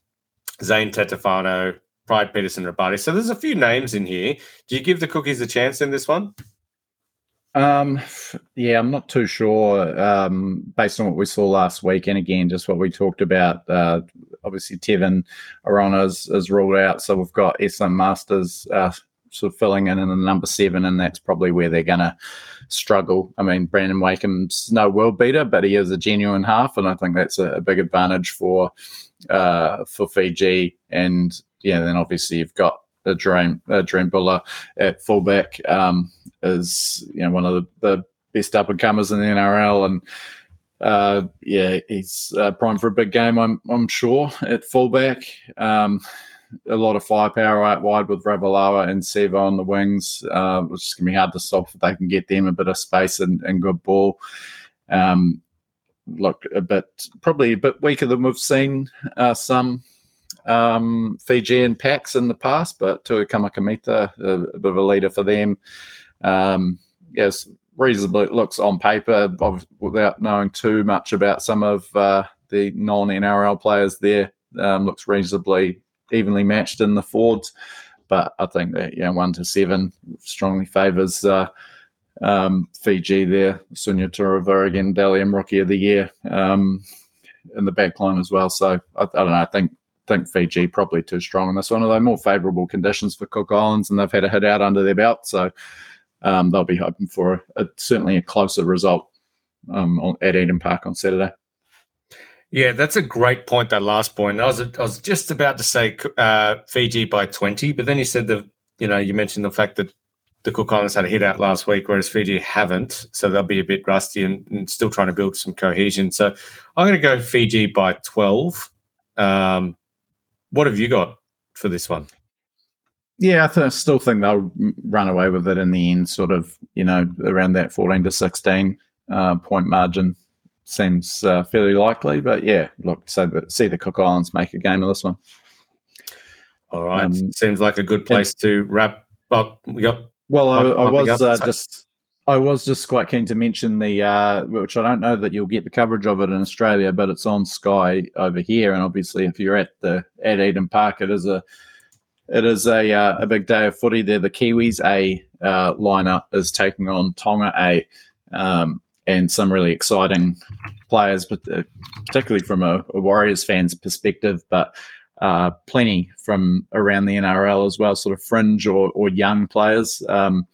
Zane Tetevano, Pride Petterson-Robati. So there's a few names in here. Do you give the cookies a chance in this one? Um, yeah, I'm not too sure. Um, based on what we saw last week, and again, just what we talked about. Uh, obviously, Tevin Arona is, is ruled out, so we've got Esan Marsters uh, sort of filling in in the number seven, and that's probably where they're going to struggle. I mean, Brandon Wakeham's no world beater, but he is a genuine half, and I think that's a, a big advantage for uh, for Fiji. And yeah, then obviously you've got Jahream Jahream Bula at fullback um, is you know one of the, the best up and comers in the NRL and uh, yeah he's uh, primed for a big game I'm I'm sure at fullback. Um, a lot of firepower out wide with Ravalawa and Sivo on the wings. Uh, which is going to be hard to stop if they can get them a bit of space and, and good ball. Um, look a bit probably a bit weaker than we've seen uh, some um, Fijian packs in the past, but Tui Kamikamica, a, a, bit of a leader for them. Um, yes, reasonably looks on paper without knowing too much about some of uh, the non NRL players there. Um, looks reasonably evenly matched in the Fords, but I think that you know one to seven strongly favours uh, um, Fiji there. Sunia Turuva again, M Rookie of the Year um, in the back line as well. So I, I don't know. I think think Fiji probably too strong in this one, although more favourable conditions for Cook Islands and they've had a hit out under their belt. So um, they'll be hoping for a, a, certainly a closer result um, on, at Eden Park on Saturday. Yeah, that's a great point. That last point. I was I was just about to say uh, Fiji by twenty, but then you said the you know you mentioned the fact that the Cook Islands had a hit out last week, whereas Fiji haven't, so they'll be a bit rusty and, and still trying to build some cohesion. So I'm going to go Fiji by twelve. Um, what have you got for this one? Yeah, I th- still think they'll run away with it in the end, sort of, you know, around that 14 to 16 uh, point margin seems uh, fairly likely. But yeah, look, so the, see the Cook Islands make a game of this one. All right. Um, Seems like a good place and, to wrap up. Well, I, I was uh, just I was just quite keen to mention the, uh, which I don't know that you'll get the coverage of it in Australia, but it's on Sky over here, and obviously, if you're at the at Eden Park, it is a it is a uh, a big day of footy. There, the Kiwis A uh, lineup is taking on Tonga A, um, and some really exciting players, but uh, particularly from a, a, Warriors fans perspective, but. Uh, plenty from around the NRL as well, sort of fringe or, or young players. Um,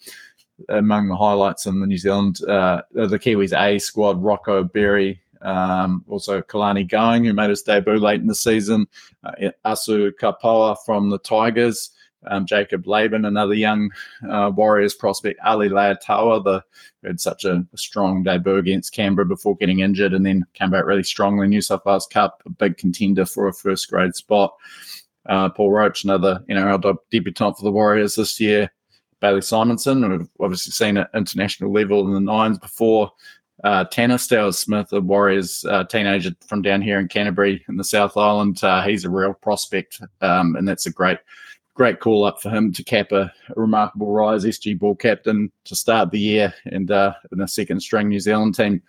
among the highlights in the New Zealand, uh, the Kiwis A squad, Rocco Berry, um, also Kalani Going, who made his debut late in the season, uh, Asu Kepaoa from the Tigers, um, Jacob Laban, another young uh, Warriors prospect, Ali Leiataua, the who had such a, a, strong debut against Canberra before getting injured and then came back really strongly in New South Wales Cup, a big contender for a first grade spot. Uh, Paul Roache, another know debutant for the Warriors this year. Bailey Simonsson, We've obviously seen at international level in the nines before. Uh, Tanner Stowers Smith, a Warriors uh, teenager from down here in Canterbury in the South Island. Uh, he's a real prospect, um, and that's a great, great call up for him to cap a, a, remarkable rise. SG ball captain to start the year, and uh, in a second string New Zealand team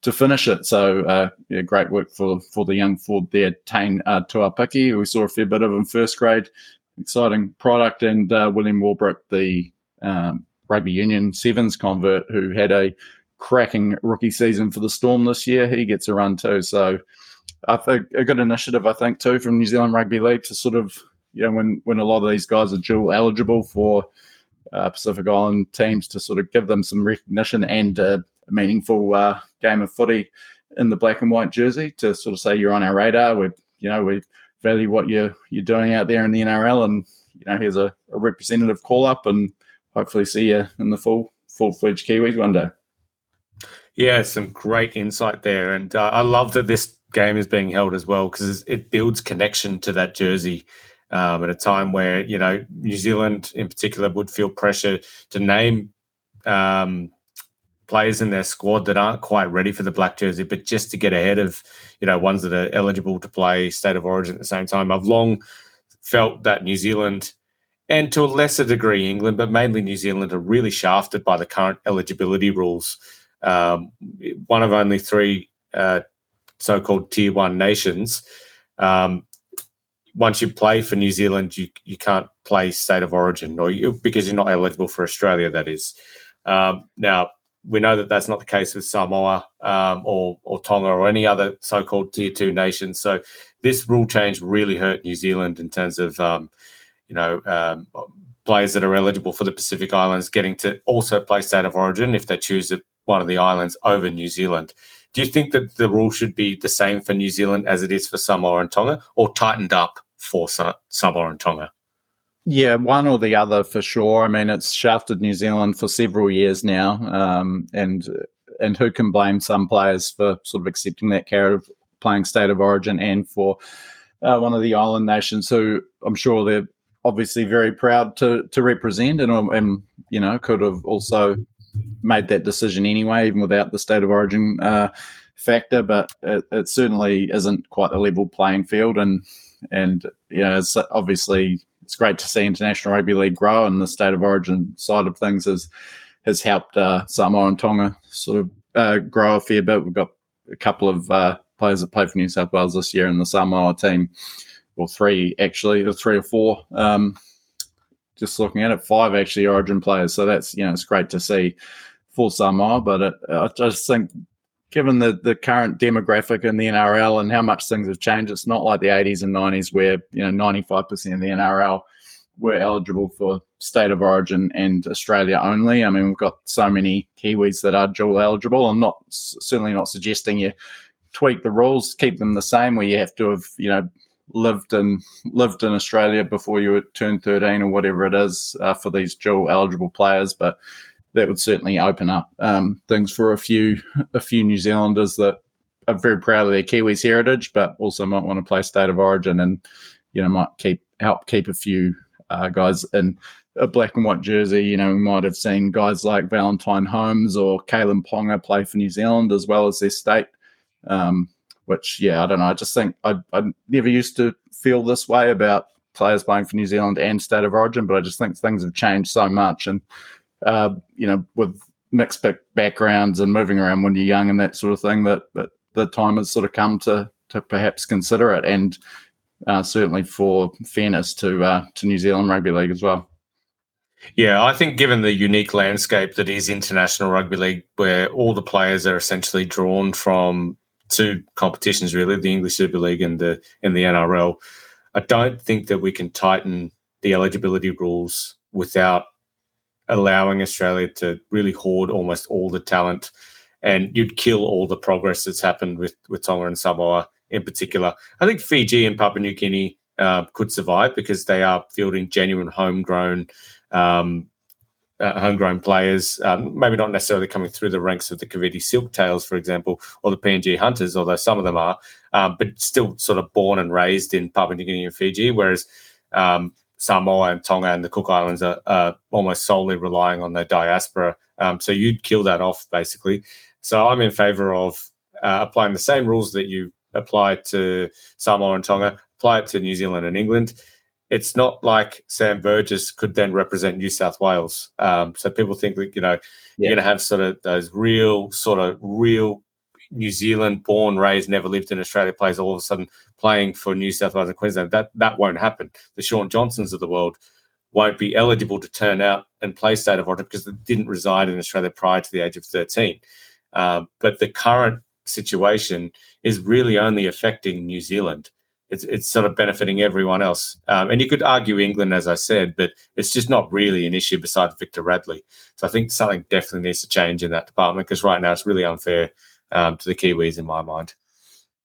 to finish it. So, uh, yeah, great work for for the young Ford there, Tane uh, Tuaupiki. We saw a fair bit of him first grade. Exciting product, and uh, William Warbrick, the um, rugby union sevens convert who had a cracking rookie season for the Storm this year. He gets a run too. So I think a good initiative, I think, too, from New Zealand Rugby League to sort of, you know, when, when a lot of these guys are dual eligible for uh, Pacific Island teams to sort of give them some recognition and a meaningful uh, game of footy in the black and white jersey to sort of say you're on our radar. We, you know, we value what you're you're doing out there in the NRL, and you know, here's a, a representative call up, and hopefully see you in the full full fledged Kiwis one day. Yeah, some great insight there, and uh, I love that this game is being held as well because it builds connection to that jersey. Um, at a time where you know New Zealand in particular would feel pressure to name um, players in their squad that aren't quite ready for the black jersey, but just to get ahead of you know ones that are eligible to play state of origin at the same time. I've long felt that New Zealand and to a lesser degree England, but mainly New Zealand, are really shafted by the current eligibility rules. Um, one of only three uh, so-called tier one nations. Um, once you play for New Zealand, you you can't play state of origin, or you, because you're not eligible for Australia. That is. Um, now we know that that's not the case with Samoa um, or or Tonga or any other so-called tier two nations. So this rule change really hurt New Zealand in terms of um, you know um, players that are eligible for the Pacific Islands getting to also play state of origin if they choose one of the islands over New Zealand. Do you think that the rule should be the same for New Zealand as it is for Samoa and Tonga, or tightened up for Samoa and Tonga? Yeah, one or the other for sure. I mean, it's shafted New Zealand for several years now, um, and and who can blame some players for sort of accepting that carrot of playing state of origin, and for uh, one of the island nations who I'm sure they're obviously very proud to to represent, and and you know could have also made that decision anyway, even without the state of origin uh, factor. But it, it, certainly isn't quite a level playing field, and and you know, it's obviously it's great to see international rugby league grow, and the state of origin side of things has has helped uh, Samoa and Tonga sort of uh, grow a fair bit. We've got a couple of uh, players that play for New South Wales this year in the Samoa team, or three actually, or three or four. Um, just looking at it, five actually Origin players. So that's you know it's great to see for Samoa, but it, I just think given the the current demographic in the NRL and how much things have changed, it's not like the 80s and 90s where you know 95% of the NRL were eligible for state of origin and Australia only. I mean, we've got so many Kiwis that are dual eligible. I'm not certainly not suggesting you tweak the rules, keep them the same, where you have to have you know lived in lived in Australia before you would turn 13 or whatever it is uh, for these dual eligible players, but that would certainly open up um, things for a few a few New Zealanders that are very proud of their Kiwis heritage, but also might want to play state of origin and you know might keep help keep a few uh, guys in a black and white jersey. You know, we might have seen guys like Valentine Holmes or Kalyn Ponga play for New Zealand as well as their state. Um, which yeah, I don't know. I just think I I never used to feel this way about players playing for New Zealand and state of origin, but I just think things have changed so much, and uh, you know, with mixed backgrounds and moving around when you're young and that sort of thing, that that the time has sort of come to to perhaps consider it, and uh, certainly for fairness to uh, to New Zealand rugby league as well. Yeah, I think given the unique landscape that is international rugby league, where all the players are essentially drawn from two competitions really, the English Super League and the and the NRL. I don't think that we can tighten the eligibility rules without allowing Australia to really hoard almost all the talent, and you'd kill all the progress that's happened with with Tonga and Samoa in particular. I think Fiji and Papua New Guinea uh, could survive because they are fielding genuine homegrown um, uh, homegrown players, um, maybe not necessarily coming through the ranks of the Kaiviti Silktails, for example, or the PNG Hunters, although some of them are, um, but still sort of born and raised in Papua New Guinea and Fiji, whereas um, Samoa and Tonga and the Cook Islands are, almost solely relying on their diaspora. Um, so you'd kill that off, basically. So I'm in favor of uh, applying the same rules that you apply to Samoa and Tonga, apply it to New Zealand and England it's not like Sam Burgess could then represent New South Wales. Um, so people think that you know yeah. you're going to have sort of those real sort of real New Zealand born, raised, never lived in Australia players all of a sudden playing for New South Wales and Queensland. That that won't happen. The Shaun Johnsons of the world won't be eligible to turn out and play state of origin because they didn't reside in Australia prior to the age of 13. Um, but the current situation is really only affecting New Zealand. It's it's sort of benefiting everyone else. Um, and you could argue England, as I said, but it's just not really an issue besides Victor Radley. So I think something definitely needs to change in that department because right now it's really unfair um, to the Kiwis in my mind.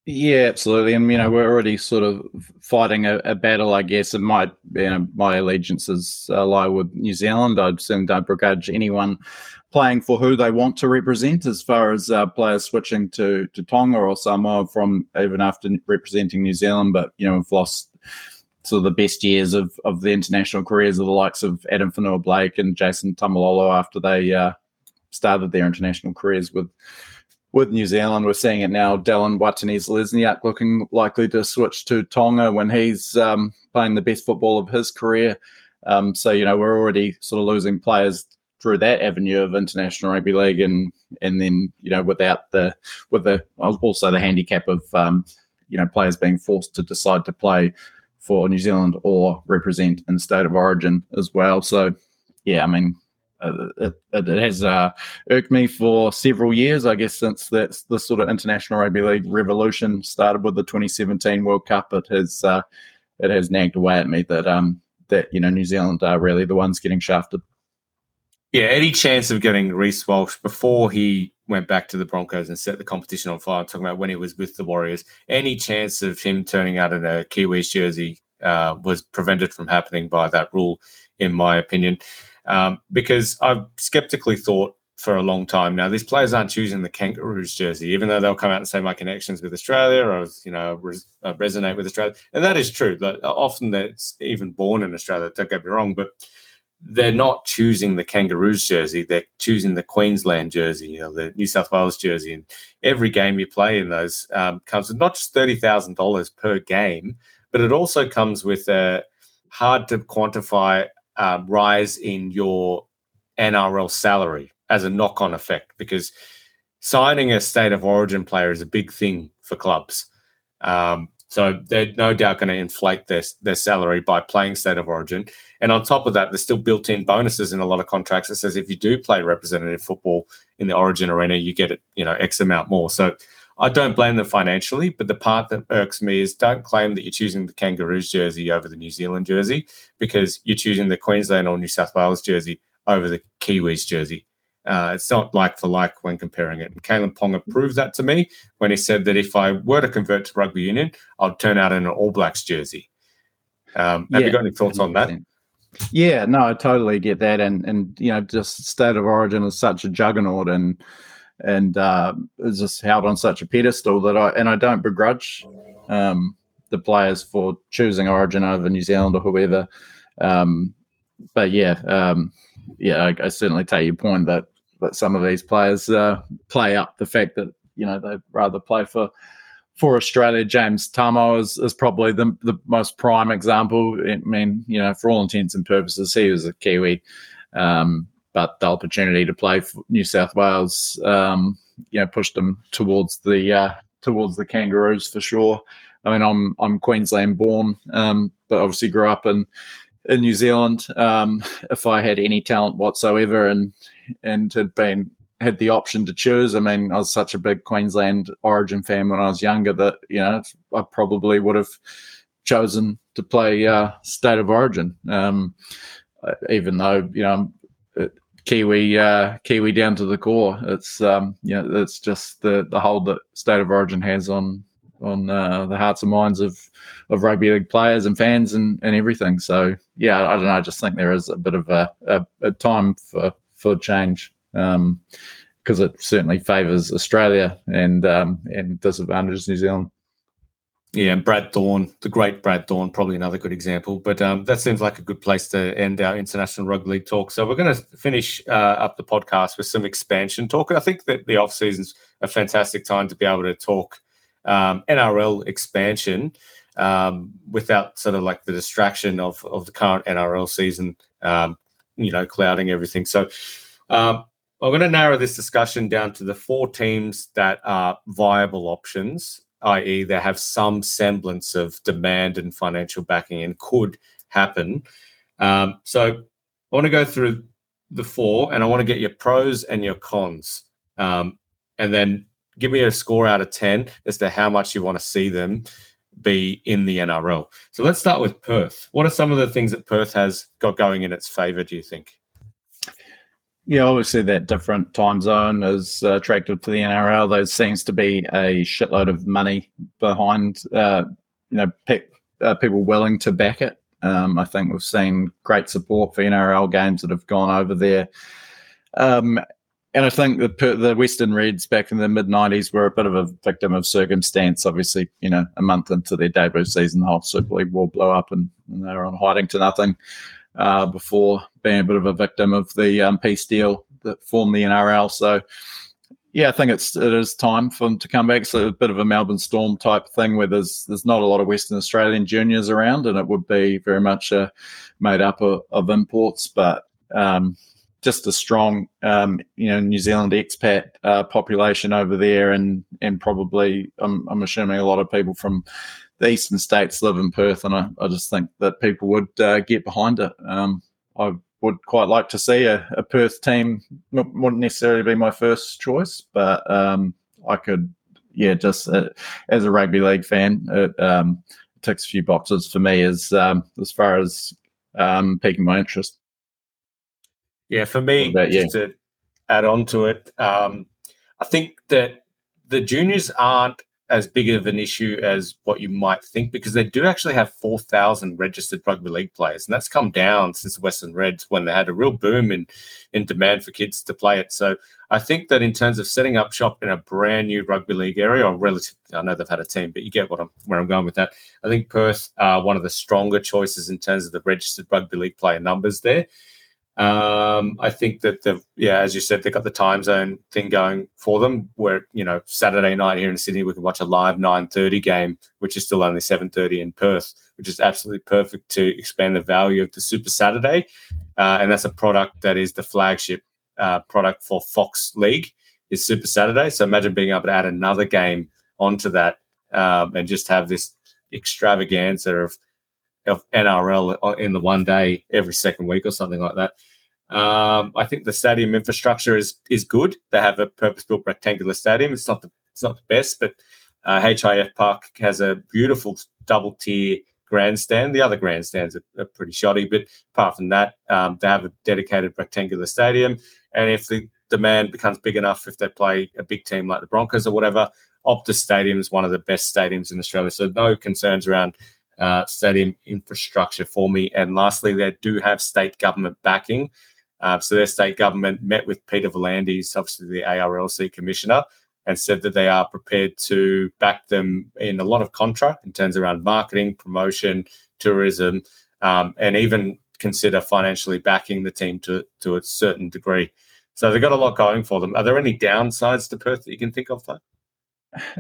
Yeah, absolutely. And you know, we're already sort of fighting a, a battle, I guess. And my you know, my allegiances uh, lie with New Zealand. I certainly don't begrudge anyone playing for who they want to represent. As far as uh, players switching to to Tonga or Samoa from even after representing New Zealand, but you know, we've lost sort of the best years of of the international careers of the likes of Adam Fonua-Blake and Jason Taumalolo after they uh, started their international careers with with New Zealand, we're seeing it now. Dallin Watene-Zelezniak looking likely to switch to Tonga when he's um, playing the best football of his career. Um, so you know we're already sort of losing players through that avenue of international rugby league, and and then you know without the with the also the handicap of um, you know players being forced to decide to play for New Zealand or represent in state of origin as well. So yeah, I mean uh, it, it, has uh, irked me for several years, I guess, since that's the sort of international rugby league revolution started with the 2017 World Cup. It has uh, it has nagged away at me that um that you know New Zealand are really the ones getting shafted. Yeah, any chance of getting Reece Walsh before he went back to the Broncos and set the competition on fire? I'm talking about when he was with the Warriors. Any chance of him turning out in a Kiwis jersey uh, was prevented from happening by that rule, in my opinion um, because I've skeptically thought for a long time now these players aren't choosing the Kangaroos jersey, even though they'll come out and say my connections with Australia or you know res- uh, resonate with Australia, and that is true. That often that's even born in Australia. Don't get me wrong, but they're not choosing the Kangaroos jersey. They're choosing the Queensland jersey, you know, the New South Wales jersey. And every game you play in those um, comes with not just thirty thousand dollars per game, but it also comes with a hard to quantify uh, rise in your NRL salary as a knock on effect because signing a state of origin player is a big thing for clubs. Um, so they're no doubt going to inflate their, their salary by playing state of origin. And on top of that, there's still built in bonuses in a lot of contracts that says if you do play representative football in the origin arena, you get it, you know, X amount more. So I don't blame them financially, but the part that irks me is don't claim that you're choosing the Kangaroos jersey over the New Zealand jersey because you're choosing the Queensland or New South Wales jersey over the Kiwis jersey. Uh, it's not like for like when comparing it. And Kalyn Ponga proved that to me when he said that if I were to convert to rugby union, I'd turn out in an All Blacks jersey. Um, have yeah, you got any thoughts on that? Yeah, no, I totally get that, and and you know, just state of origin is such a juggernaut, and and uh, is just held on such a pedestal that I and I don't begrudge um, the players for choosing Origin over New Zealand or whoever. Um, but yeah, um, yeah, I, I, certainly take your point that that some of these players uh, play up the fact that you know they'd rather play for for Australia. James Tamou is, is probably the the most prime example. I mean, you know, for all intents and purposes, he was a Kiwi. Um, but the opportunity to play for New South Wales, um, you know, pushed them towards the uh, towards the Kangaroos for sure. I mean, I'm I'm Queensland born, um, but obviously grew up in in New Zealand. Um, if I had any talent whatsoever and and had been had the option to choose, I mean, I was such a big Queensland Origin fan when I was younger that you know I probably would have chosen to play uh, State of Origin. Um, even though you know Kiwi uh, Kiwi down to the core. It's um, you know, it's just the the hold that State of Origin has on on uh, the hearts and minds of of rugby league players and fans and, and everything. So yeah, I don't know. I just think there is a bit of a, a, a time for for change because um, it certainly favours Australia and um, and disadvantages New Zealand. Yeah, and Brad Thorn, the great Brad Thorn, probably another good example. But um, that seems like a good place to end our international rugby league talk. So we're going to finish uh, up the podcast with some expansion talk. I think that the off season's a fantastic time to be able to talk um, NRL expansion um, without sort of like the distraction of of the current NRL season, um, you know, clouding everything. So. Um, I'm going to narrow this discussion down to the four teams that are viable options i.e., they have some semblance of demand and financial backing and could happen. Um, so I want to go through the four and I want to get your pros and your cons. Um, and then give me a score out of 10 as to how much you want to see them be in the NRL. So let's start with Perth. What are some of the things that Perth has got going in its favour, do you think? Yeah, obviously that different time zone is uh, attractive to the NRL. There seems to be a shitload of money behind, uh, you know, pe- uh, people willing to back it. Um, I think we've seen great support for NRL games that have gone over there. Um, and I think the the Western Reds back in the mid '90s were a bit of a victim of circumstance. Obviously, you know, a month into their debut season, the whole Super League war blew up, and, and they were on hiding to nothing uh, before being a bit of a victim of the um, peace deal that formed the NRL. So, yeah, I think it's it is time for them to come back. So a bit of a Melbourne Storm type thing where there's there's not a lot of Western Australian juniors around, and it would be very much uh, made up of, of imports, but. Um, just a strong, um, you know, New Zealand expat uh, population over there, and and probably I'm, I'm assuming a lot of people from the eastern states live in Perth, and I, I just think that people would uh, get behind it. Um, I would quite like to see a, a Perth team. Wouldn't necessarily be my first choice, but um, I could, yeah, just uh, as a rugby league fan, it um, ticks a few boxes for me as um, as far as um, piquing my interest. Yeah, for me, just yeah. to add on to it, um, I think that the juniors aren't as big of an issue as what you might think because they do actually have 4,000 registered rugby league players. And that's come down since the Western Reds when they had a real boom in, in demand for kids to play it. So I think that in terms of setting up shop in a brand new rugby league area, or relative, I know they've had a team, but you get what I'm where I'm going with that. I think Perth are one of the stronger choices in terms of the registered rugby league player numbers there. Um, I think that the yeah, as you said, they've got the time zone thing going for them. Where you know Saturday night here in Sydney, we can watch a live nine thirty game, which is still only seven thirty in Perth, which is absolutely perfect to expand the value of the Super Saturday, uh, and that's a product that is the flagship uh, product for Fox League is Super Saturday. So imagine being able to add another game onto that um, and just have this extravaganza of of NRL in the one day every second week or something like that. Um, I think the stadium infrastructure is is good. They have a purpose-built rectangular stadium. It's not the it's not the best, but uh, HBF Park has a beautiful double-tier grandstand. The other grandstands are, are, pretty shoddy, but apart from that, um, they have a dedicated rectangular stadium. And if the demand becomes big enough, if they play a big team like the Broncos or whatever, Optus Stadium is one of the best stadiums in Australia. So no concerns around uh, stadium infrastructure for me. And lastly, they do have state government backing. Uh, so their state government met with Peter V'landys, obviously the ARLC commissioner, and said that they are prepared to back them in a lot of contra in terms around marketing, promotion, tourism, um, and even consider financially backing the team to to a certain degree. So they've got a lot going for them. Are there any downsides to Perth that you can think of? Though?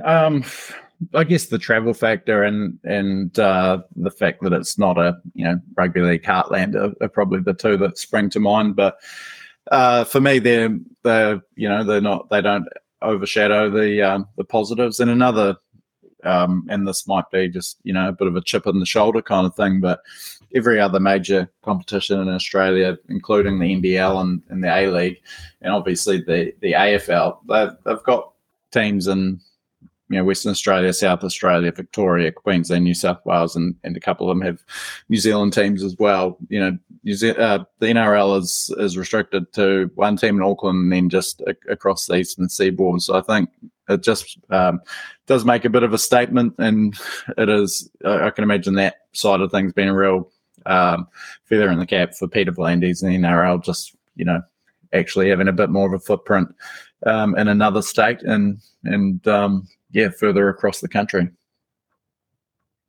Um, I guess the travel factor and and uh, the fact that it's not a you know rugby league heartland are, are probably the two that spring to mind. But uh, for me, they're they're you know they're not they don't overshadow the um, the positives. And another, um, and this might be just you know a bit of a chip in the shoulder kind of thing, but every other major competition in Australia, including the NBL and, and the A League, and obviously the the AFL, they've, got teams in you know, Western Australia, South Australia, Victoria, Queensland, New South Wales, and, and a couple of them have New Zealand teams as well. You know, New Ze- uh, the NRL is is restricted to one team in Auckland and then just a- across the eastern seaboard. So I think it just um, does make a bit of a statement, and it is. I can imagine that side of things being a real um, feather in the cap for Peter V'landys and NRL. Just you know, actually having a bit more of a footprint um, in another state and and um, yeah, further across the country.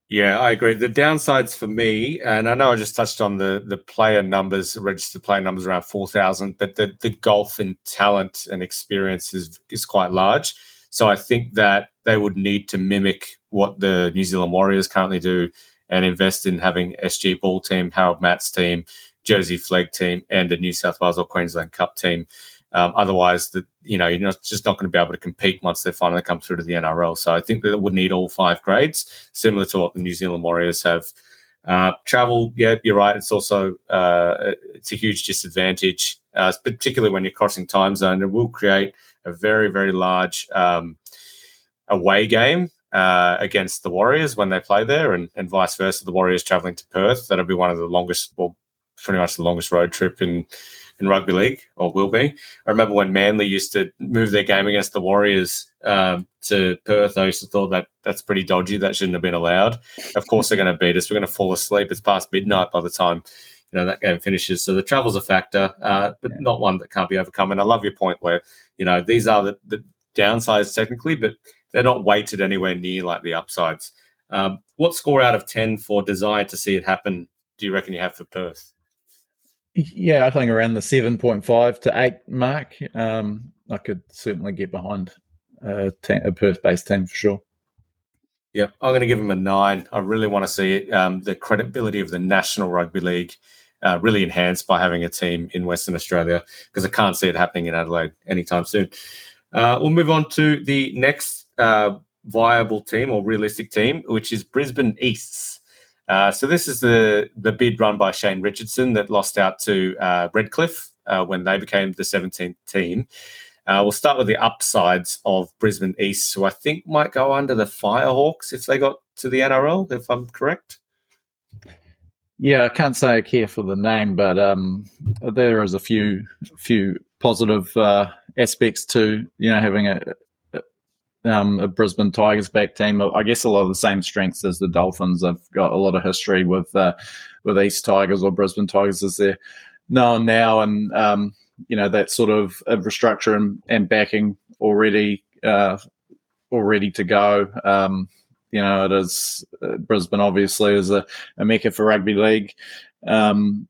Yeah, I agree. The downsides for me, and I know I just touched on the the player numbers, registered player numbers around four thousand, but the the golf and talent and experience is is quite large. So I think that they would need to mimic what the New Zealand Warriors currently do and invest in having SG Ball team, Harold Matthews team, Jersey Flegg team, and a New South Wales or Queensland Cup team um, otherwise, the, you know, you're not, just not going to be able to compete once they finally come through to the NRL. So I think that it would need all five grades, similar to what the New Zealand Warriors have. Uh, travel, yeah, you're right. It's also uh, it's a huge disadvantage, uh, particularly when you're crossing time zone. It will create a very, very large um, away game uh, against the Warriors when they play there, and, and vice versa. The Warriors traveling to Perth. That'll be one of the longest, well, pretty much the longest road trip in in rugby league, or will be. I remember when Manly used to move their game against the Warriors um, to Perth. I used to thought that that's pretty dodgy. That shouldn't have been allowed. Of course, they're going to beat us. We're going to fall asleep. It's past midnight by the time you know that game finishes. So the travel's a factor, uh, but not one that can't be overcome. And I love your point where you know these are the, the downsides technically, but they're not weighted anywhere near like the upsides. Um, what score out of ten for desire to see it happen? Do you reckon you have for Perth? Yeah, I think around the seven point five to eight mark. Um, I could certainly get behind a, a Perth-based team for sure. Yeah, I'm going to give them a nine. I really want to see um, the credibility of the National Rugby League uh, really enhanced by having a team in Western Australia because I can't see it happening in Adelaide anytime soon. Uh, we'll move on to the next uh, viable team or realistic team, which is Brisbane Easts. Uh, so this is the the bid run by Shane Richardson that lost out to uh, Redcliffe uh, when they became the 17th team. we'll start with the upsides of Brisbane East, who I think might go under the Firehawks if they got to the NRL, if I'm correct. Yeah, I can't say I care for the name, but um, there is a few few positive uh, aspects to you know having a, um, a Brisbane Tigers back team. I guess a lot of the same strengths as the Dolphins. They've got a lot of history with uh, with East Tigers or Brisbane Tigers as they're known now, and um, you know that sort of infrastructure and, and backing already uh, all ready to go. Um, you know, it is uh, Brisbane obviously is a, a mecca for rugby league. Um,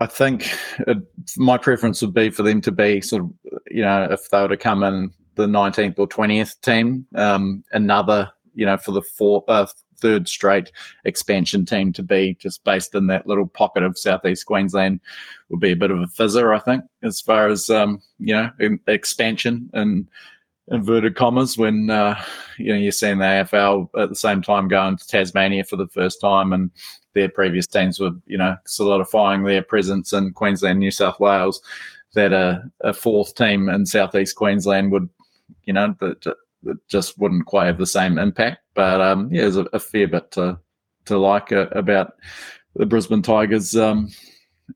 I think it, my preference would be for them to be sort of, you know, if they were to come in the 19th or 20th team, um, another, you know, for the fourth, uh, third straight expansion team to be just based in that little pocket of southeast Queensland would be a bit of a fizzer, I think, as far as um, you know expansion and inverted commas when uh, you know you're seeing the AFL at the same time going to Tasmania for the first time, and their previous teams were you know solidifying their presence in Queensland, New South Wales. That a, a fourth team in southeast Queensland would, you know, that, that just wouldn't quite have the same impact. But um, yeah, there's a, a, fair bit to to like uh, about the Brisbane Tigers. Um,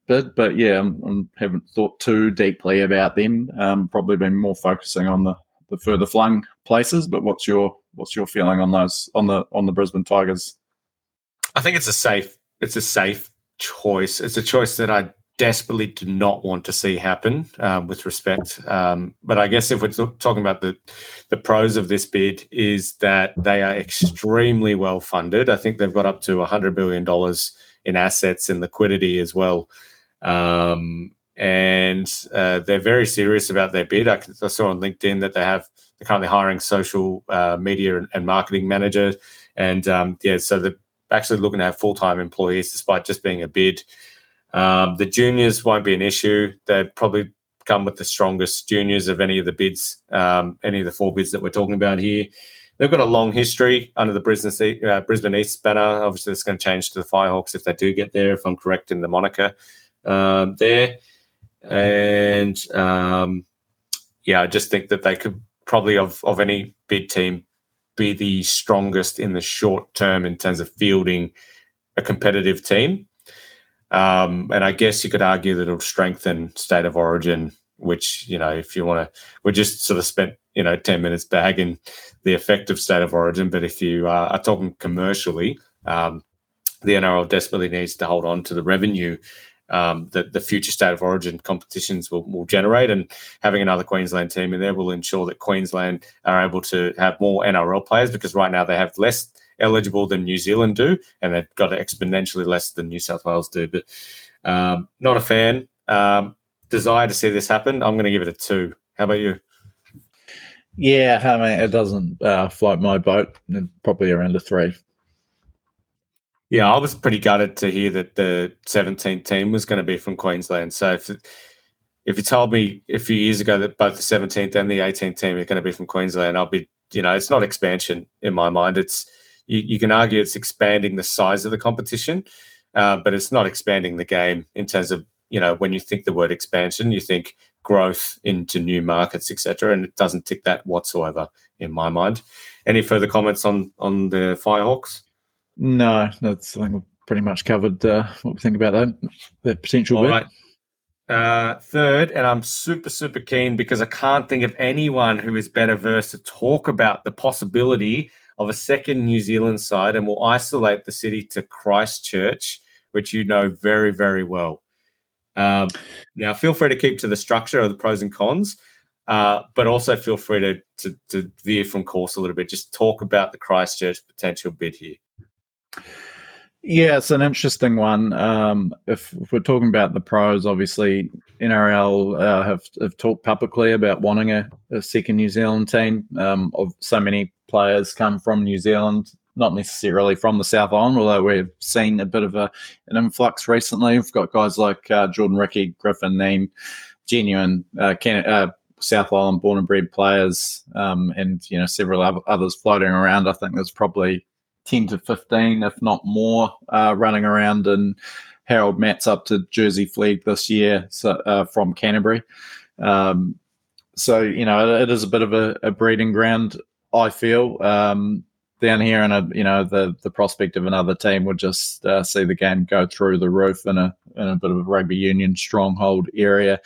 bid, but yeah, I haven't thought too deeply about them. Um, probably been more focusing on the the further flung places. But what's your what's your feeling on those on the on the Brisbane Tigers? I think it's a safe it's a safe choice. It's a choice that I desperately do not want to see happen. Um, with respect, um, but I guess if we're talking about the the pros of this bid, is that they are extremely well funded. I think they've got up to hundred billion dollars in assets and liquidity as well. Um, and uh, they're very serious about their bid. I, I, saw on LinkedIn that they have they're currently hiring social uh, media and, and, marketing manager, and um, yeah, so they're actually looking to have full time employees despite just being a bid. Um, the juniors won't be an issue. They probably come with the strongest juniors of any of the bids, um, any of the four bids that we're talking about here. They've got a long history under the Brisbane, uh, Brisbane East banner. Obviously, it's going to change to the Firehawks if they do get there, if I'm correct in the moniker um, there. And um, yeah, I just think that they could probably of of any bid team be the strongest in the short term in terms of fielding a competitive team. Um, and I guess you could argue that it'll strengthen state of origin, which, you know, if you want to, we just sort of spent, you know, 10 minutes bagging the effect of state of origin. But if you uh, are talking commercially, um, the NRL desperately needs to hold on to the revenue um, that the future state of origin competitions will, will generate. And having another Queensland team in there will ensure that Queensland are able to have more NRL players because right now they have less eligible than New Zealand do, and they've got exponentially less than New South Wales do. But um, not a fan. Um, desire to see this happen. I'm going to give it a two. How about you? Yeah, I mean, it doesn't uh, float my boat. Probably around a three. Yeah, I was pretty gutted to hear that the 17th team was going to be from Queensland. So if if you told me a few years ago that both the 17th and the 18th team are going to be from Queensland, I'll be, you know, it's not expansion in my mind. It's you, you can argue it's expanding the size of the competition, uh, but it's not expanding the game in terms of you know when you think the word expansion, you think growth into new markets, etc. And it doesn't tick that whatsoever in my mind. Any further comments on on the Firehawks? No, that's I think we've pretty much covered uh, what we think about that that potential. All right. Uh, third, and I'm super, super keen because I can't think of anyone who is better versed to talk about the possibility of a second New Zealand side, and will isolate the city to Christchurch, which you know very, very well. Um, now, feel free to keep to the structure of the pros and cons, uh, but also feel free to, to, to veer from course a little bit. Just talk about the Christchurch potential bid here. Yeah, it's an interesting one. Um, if, if, we're talking about the pros, obviously NRL uh, have have talked publicly about wanting a, a second New Zealand team. Um, of so many players come from New Zealand, not necessarily from the South Island, although we've seen a bit of a an influx recently. We've got guys like uh, Jordan Riki, Griffin Neame, genuine uh, uh, South Island born and bred players, um, and you know several others floating around. I think there's probably 10 to 15, if not more, uh, running around. And Harold Matthews up to Jersey Flegg this year so, uh, from Canterbury. Um, so, you know, it, it is a bit of a, a breeding ground, I feel. Um, down here, and you know the the prospect of another team would just uh, see the game go through the roof in a in a bit of a rugby union stronghold area.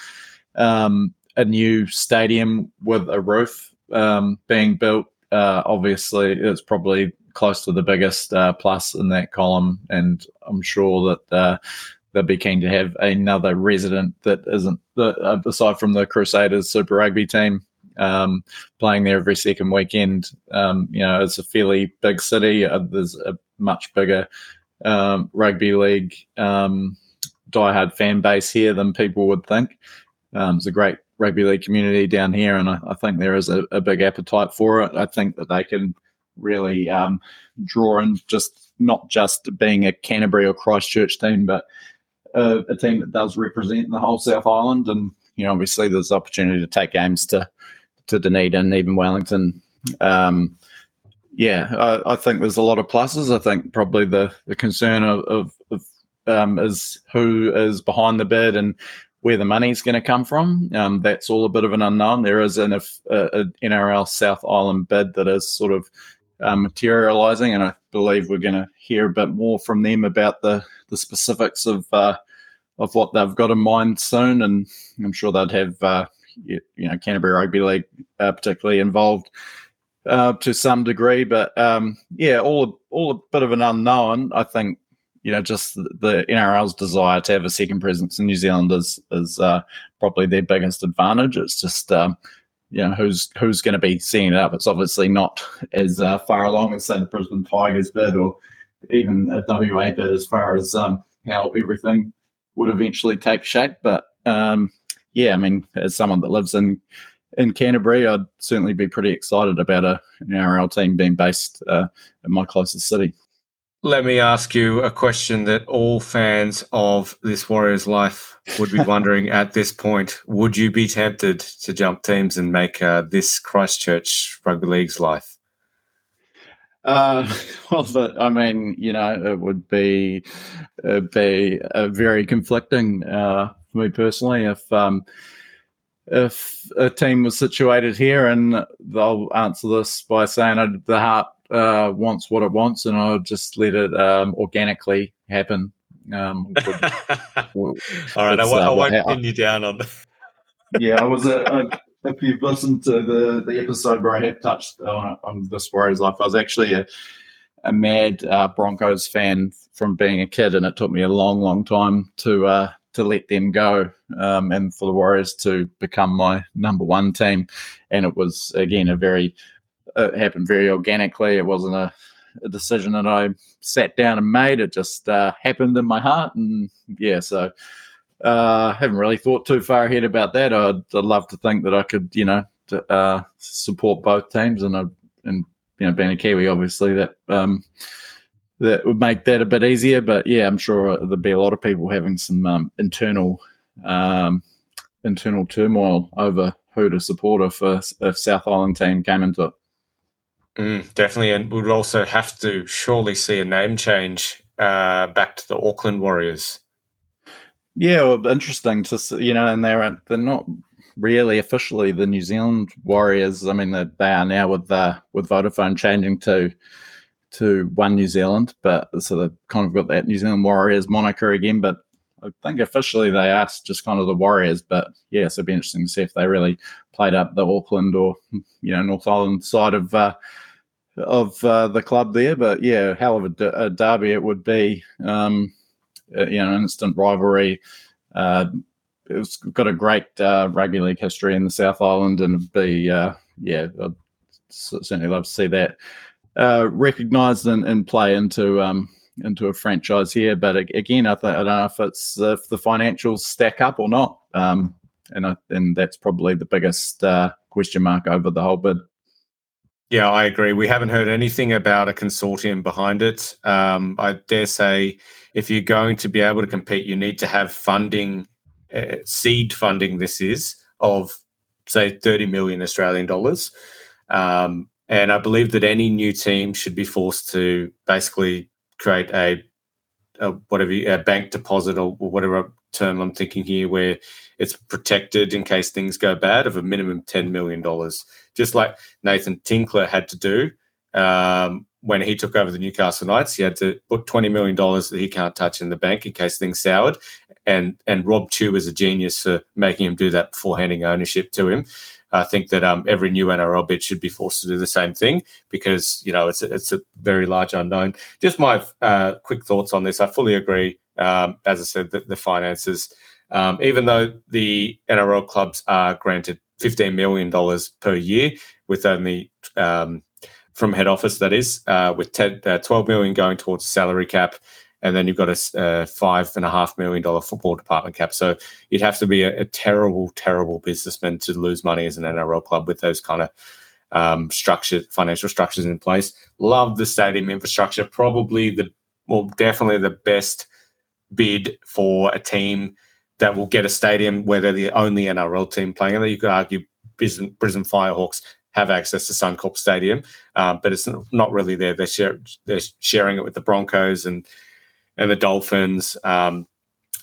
Um, a new stadium with a roof um, being built. Uh, obviously, it's probably close to the biggest uh, plus in that column, and I'm sure that uh, they'll be keen to have another resident that isn't the, uh, aside from the Crusaders Super Rugby team um, playing there every second weekend. Um, you know, it's a fairly big city. Uh, there's a much bigger um, rugby league um, diehard fan base here than people would think. Um, it's a great rugby league community down here, and I, I think there is a, a, big appetite for it. I think that they can really um, draw in just not just being a Canterbury or Christchurch team, but a, a, team that does represent the whole South Island. And you know, obviously, there's opportunity to take games to to Dunedin, and even Wellington. Um, yeah, I, I, think there's a lot of pluses. I think probably the the concern of, of, of um, is who is behind the bid and where the money's going to come from. Um, that's all a bit of an unknown. There is an uh, a NRL South Island bid that is sort of um, materializing, and I believe we're going to hear a bit more from them about the the specifics of uh, of what they've got in mind soon. And I'm sure they'd have uh, you, you, know Canterbury Rugby League uh, particularly involved uh, to some degree, but um, yeah, all all a bit of an unknown. I think you know just the NRL's desire to have a second presence in New Zealand is is uh, probably their biggest advantage. It's just um, you know who's who's going to be seeing it up. It's obviously not as uh, far along as say the Brisbane Tigers bid or even a WA bid as far as um, how everything would eventually take shape. But um, yeah, I mean, as someone that lives in in Canterbury, I'd certainly be pretty excited about a NRL team being based uh, in my closest city. Let me ask you a question that all fans of this Warriors life would be wondering at this point. Would you be tempted to jump teams and make uh, this Christchurch Rugby League's life? Uh, well, I mean, you know, it would be uh, be a very conflicting uh, for me personally if um, if a team was situated here, and I'll answer this by saying the heart uh, wants what it wants, and I'll just let it um, organically happen. Um, would, All right, I, uh, I won't pin you down on. yeah, I was. A, if you've listened to the the episode where I have touched on, on this Warriors life, I was actually a, a mad uh, Broncos fan from being a kid, and it took me a long, long time to uh, to let them go um, and for the Warriors to become my number one team. And it was again a very it happened very organically. It wasn't a, a decision that I sat down and made. It just uh, happened in my heart, and yeah, so uh, haven't really thought too far ahead about that. I'd, I'd love to think that I could, you know, to, uh, support both teams, and I, and you know, being a Kiwi, obviously that um, that would make that a bit easier. But yeah, I'm sure there'd be a lot of people having some um, internal um, internal turmoil over who to support if a, if South Island team came into it. Mm, definitely, and we'd also have to surely see a name change uh, back to the Auckland Warriors. Yeah, well, interesting to see, you know, and they're they're not really officially the New Zealand Warriors. I mean, that they are now with the with Vodafone changing to to One New Zealand, but so they've kind of got that New Zealand Warriors moniker again. But I think officially they are just kind of the Warriors. But yeah, so it'd be interesting to see if they really played up the Auckland or you know North Island side of uh, of uh, the club there. But yeah, hell of a, d- a derby it would be. Um, uh, you know, an instant rivalry. Uh, it's got a great uh, rugby league history in the South Island, and be uh, yeah, I'd certainly love to see that uh, recognised and, and, play into um, into a franchise here. But again, I, th- I don't know if it's if the financials stack up or not, um, and I, and that's probably the biggest uh, question mark over the whole bid. Yeah, I agree. We haven't heard anything about a consortium behind it. Um, I dare say, if you're going to be able to compete, you need to have funding, uh, seed funding. This is of say 30 million Australian dollars. Um, and I believe that any new team should be forced to basically create a, a whatever a bank deposit or, or whatever term I'm thinking here, where it's protected in case things go bad of a minimum $10 million, just like Nathan Tinkler had to do um, when he took over the Newcastle Knights. He had to put $20 million that he can't touch in the bank in case things soured. And, and Rob Tew was a genius for making him do that before handing ownership to him. I think that um, every new NRL bid should be forced to do the same thing because you know it's a, it's a very large unknown. Just my uh, quick thoughts on this. I fully agree. Um, as I said, the, the finances, um, even though the NRL clubs are granted fifteen million dollars per year, with only um, from head office that is, uh, with 10, uh, 12 million going towards salary cap and then you've got a uh, five and a half million dollar football department cap. So you'd have to be a, a, terrible, terrible businessman to lose money as an NRL club with those kind of um, structured financial structures in place. Love the stadium infrastructure. Probably the well, definitely the best bid for a team that will get a stadium where they're the only NRL team playing. And you could argue Brisbane, Firehawks have access to Suncorp Stadium, uh, but it's not really there. They're, share, they're sharing it with the Broncos and and the Dolphins. Um,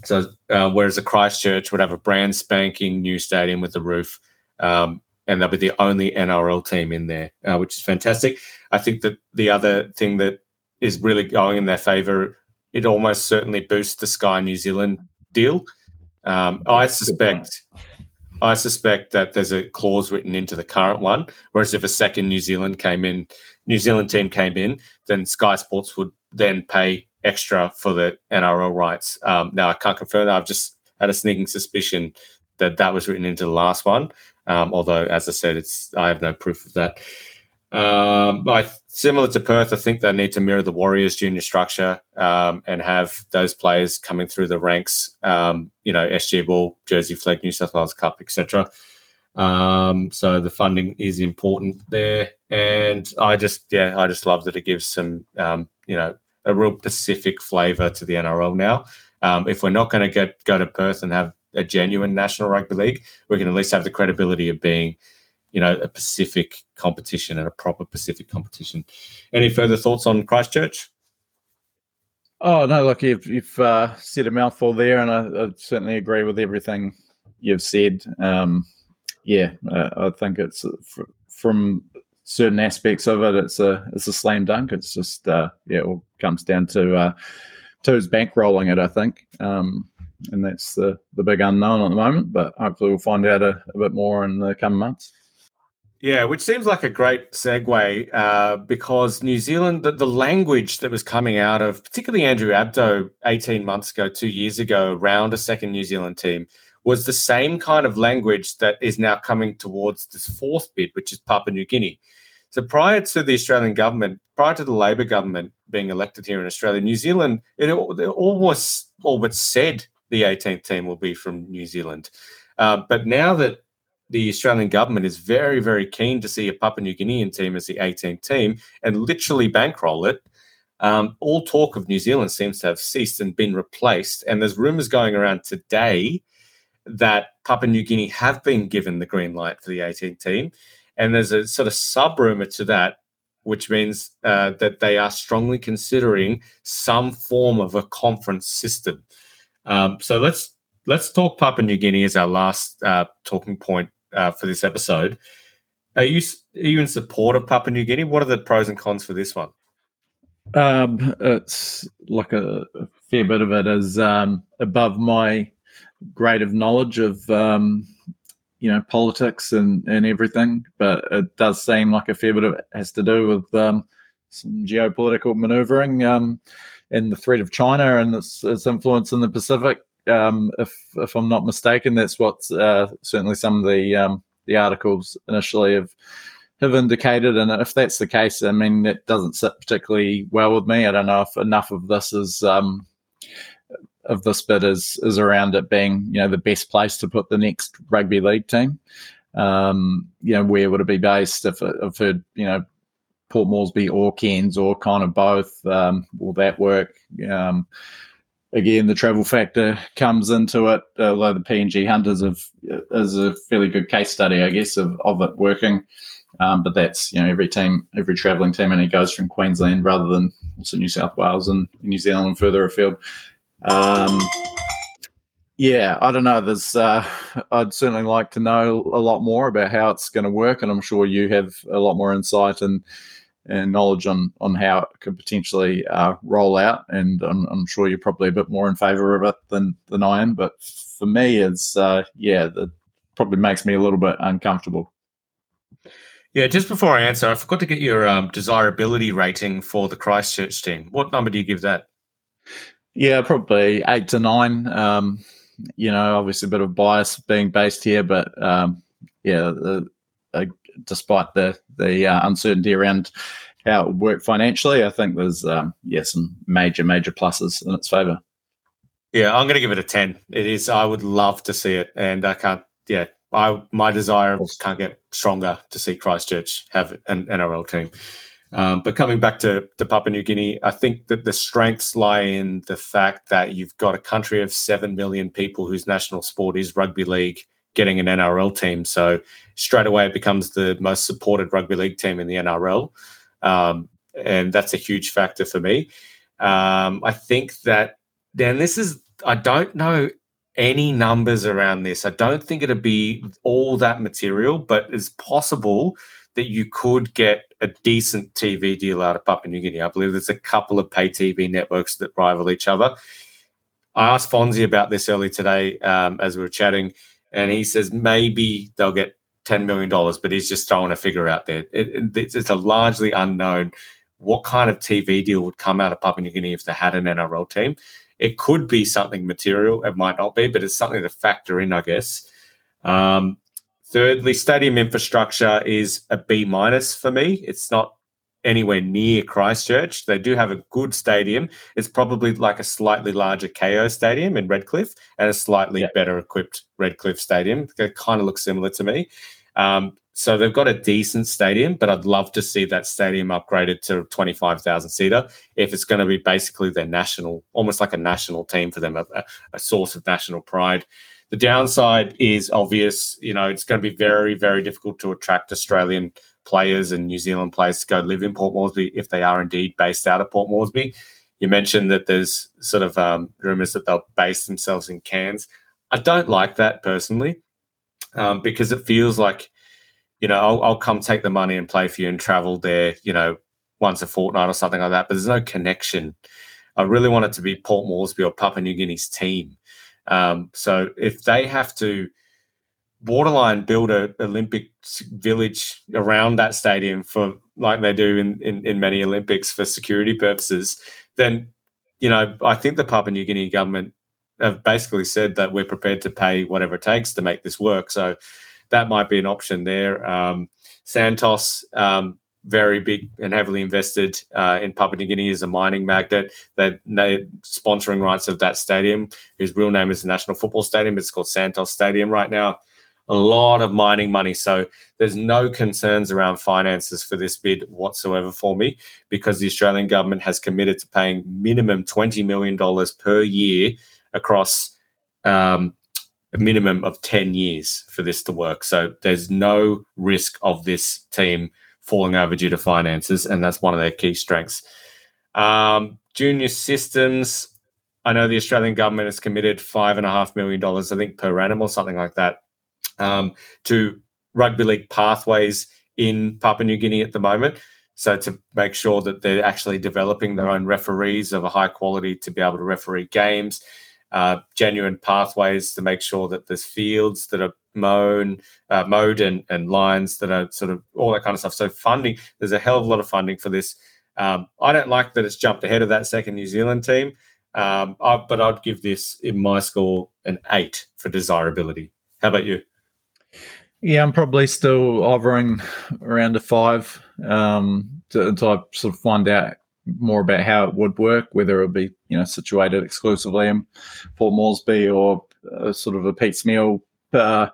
so uh, whereas the Christchurch would have a brand spanking new stadium with the roof, um, and they'll be the only NRL team in there, uh, which is fantastic. I think that the other thing that is really going in their favour, it almost certainly boosts the Sky New Zealand deal. Um, I suspect, I suspect that there's a clause written into the current one, whereas if a second New Zealand came in, New Zealand team came in, then Sky Sports would then pay extra for the NRL rights. Um, now I can't confirm that. I've just had a sneaking suspicion that that was written into the last one. Um, although, as I said, it's I have no proof of that. Um, I, similar to Perth, I think they need to mirror the Warriors junior structure um, and have those players coming through the ranks. Um, you know, SG Ball, Jersey Flegg, New South Wales Cup, etc. Um, so the funding is important there, and I just yeah, I just love that it gives some um, you know a real Pacific flavour to the NRL now. Um, if we're not going to get go to Perth and have a genuine national rugby league, we can at least have the credibility of being, you know, a Pacific competition and a proper Pacific competition. Any further thoughts on Christchurch? Oh no, look, you've, you've uh, said a mouthful there, and I, I, certainly agree with everything you've said. Um, yeah, uh, I think it's uh, from certain aspects of it, it's a it's a slam dunk. It's just uh, yeah, it all comes down to uh, to his bankrolling it, I think, um, and that's the the big unknown at the moment. But hopefully, we'll find out a, a bit more in the coming months. Yeah, which seems like a great segue uh, because New Zealand, the, the, language that was coming out of particularly Andrew Abdo 18 months ago, two years ago, around a second New Zealand team, was the same kind of language that is now coming towards this fourth bid, which is Papua New Guinea. So prior to the Australian government, prior to the Labor government being elected here in Australia, New Zealand, it, it almost all but said the 18th team will be from New Zealand. Uh, but now that the Australian government is very, very keen to see a Papua New Guinean team as the 18th team and literally bankroll it, um, all talk of New Zealand seems to have ceased and been replaced. And there's rumours going around today that Papua New Guinea have been given the green light for the 18th team. And there's a sort of sub rumor to that, which means uh, that they are strongly considering some form of a conference system. Um, so let's let's talk Papua New Guinea as our last uh, talking point uh, for this episode. Are you are you in support of Papua New Guinea? What are the pros and cons for this one? Um, it's like a, fair bit of it is um, above my grade of knowledge of um, you know politics and and everything, but it does seem like a fair bit of it has to do with um, some geopolitical maneuvering um, and the threat of China and its, its influence in the Pacific. Um, if if I'm not mistaken, that's what uh, certainly some of the um, the articles initially have have indicated. And if that's the case, I mean, it doesn't sit particularly well with me. I don't know if enough of this is um, of this bit is is around it being you know the best place to put the next rugby league team. Um, you know, where would it be based? If I've heard you know Port Moresby or Cairns or kind of both, um, will that work? Um, again, the travel factor comes into it. Although the PNG Hunters have, is a fairly good case study, I guess, of, of it working. Um, but that's you know every team, every travelling team, and it goes from Queensland rather than also New South Wales and New Zealand and further afield. Um, yeah, I don't know. There's, uh, I'd certainly like to know a lot more about how it's going to work, and I'm sure you have a lot more insight and and knowledge on on how it could potentially uh, roll out. And I'm, I'm, sure you're probably a bit more in favour of it than than I am. But for me, it's uh, yeah, that probably makes me a little bit uncomfortable. Yeah, just before I answer, I forgot to get your um, desirability rating for the Christchurch team. What number do you give that? Yeah, probably eight to nine. Um, you know, obviously a bit of bias being based here, but um, yeah, the, uh, despite the the uh, uncertainty around how it work financially, I think there's um, yeah some major major pluses in its favour. Yeah, I'm going to give it a ten. It is. I would love to see it, and I can't. Yeah, I my desire can't get stronger to see Christchurch have an NRL team. Um, but coming back to, to Papua New Guinea, I think that the strengths lie in the fact that you've got a country of 7 million people whose national sport is rugby league getting an NRL team. So straight away it becomes the most supported rugby league team in the NRL. Um, and that's a huge factor for me. Um, I think that then this is, I don't know any numbers around this. I don't think it'd be all that material, but it's possible that you could get a decent TV deal out of Papua New Guinea. I believe there's a couple of pay TV networks that rival each other. I asked Fonzie about this early today um, as we were chatting, and he says maybe they'll get $10 million, but he's just throwing a figure out there. It, it, it's a largely unknown what kind of TV deal would come out of Papua New Guinea if they had an NRL team. It could be something material, it might not be, but it's something to factor in, I guess. Um, Thirdly, stadium infrastructure is a B minus for me. It's not anywhere near Christchurch. They do have a good stadium. It's probably like a slightly larger Kayo stadium in Redcliffe and a slightly yeah. better equipped Redcliffe stadium. They kind of look similar to me. Um, so they've got a decent stadium, but I'd love to see that stadium upgraded to 25,000 seater if it's going to be basically their national, almost like a national team for them, a, a source of national pride. The downside is obvious. You know, it's going to be very, very difficult to attract Australian players and New Zealand players to go live in Port Moresby if they are indeed based out of Port Moresby. You mentioned that there's sort of um, rumours that they'll base themselves in Cairns. I don't like that personally um, because it feels like, you know, I'll, I'll come take the money and play for you and travel there, you know, once a fortnight or something like that. But there's no connection. I really want it to be Port Moresby or Papua New Guinea's team. Um, so if they have to borderline build a Olympic village around that stadium for like they do in, in, in many Olympics for security purposes, then you know I think the Papua New Guinea government have basically said that we're prepared to pay whatever it takes to make this work. So that might be an option there. Um, Santos, um, very big and heavily invested uh, in Papua New Guinea as a mining magnet. They're, they're, sponsoring rights of that stadium, whose real name is the National Football Stadium. It's called Santos Stadium right now. A lot of mining money. So there's no concerns around finances for this bid whatsoever for me because the Australian government has committed to paying minimum $20 million per year across um, a minimum of 10 years for this to work. So there's no risk of this team falling over due to finances, and that's one of their key strengths. Um, junior systems, I know the Australian government has committed five and a half million dollars, I think, per annum or something like that, um, to rugby league pathways in Papua New Guinea at the moment. So to make sure that they're actually developing their own referees of a high quality to be able to referee games, uh, genuine pathways to make sure that there's fields that are mown, uh, mowed and, and lines that are sort of all that kind of stuff. So funding, there's a hell of a lot of funding for this. Um, I don't like that it's jumped ahead of that second New Zealand team, um, I, but I'd give this in my score an eight for desirability. How about you? Yeah, I'm probably still hovering around a five um, to, until I sort of find out more about how it would work, whether it would be you know situated exclusively in Port Moresby or uh, sort of a piecemeal, uh,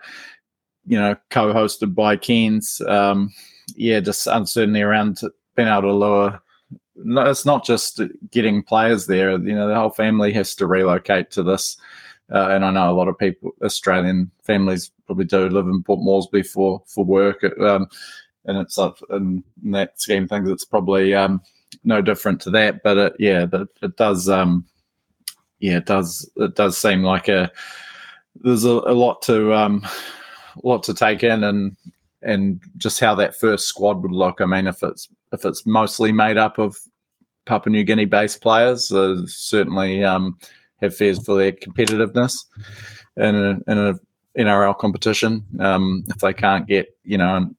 you know, co-hosted by Cairns. Um, yeah, just uncertainty around being able to lower. No, it's not just getting players there. You know, the whole family has to relocate to this. Uh, and I know a lot of people, Australian families, probably do live in Port Moresby for for work. Um, and it's up in that scheme of things, it's probably um, no different to that. But it, yeah, but it does, um, yeah, it does. It does seem like a there's a, a lot to um, lot to take in, and and just how that first squad would look. I mean, if it's if it's mostly made up of Papua New Guinea based players, uh, certainly um, have fears for their competitiveness in a, in a NRL competition. Um, if they can't get, you know,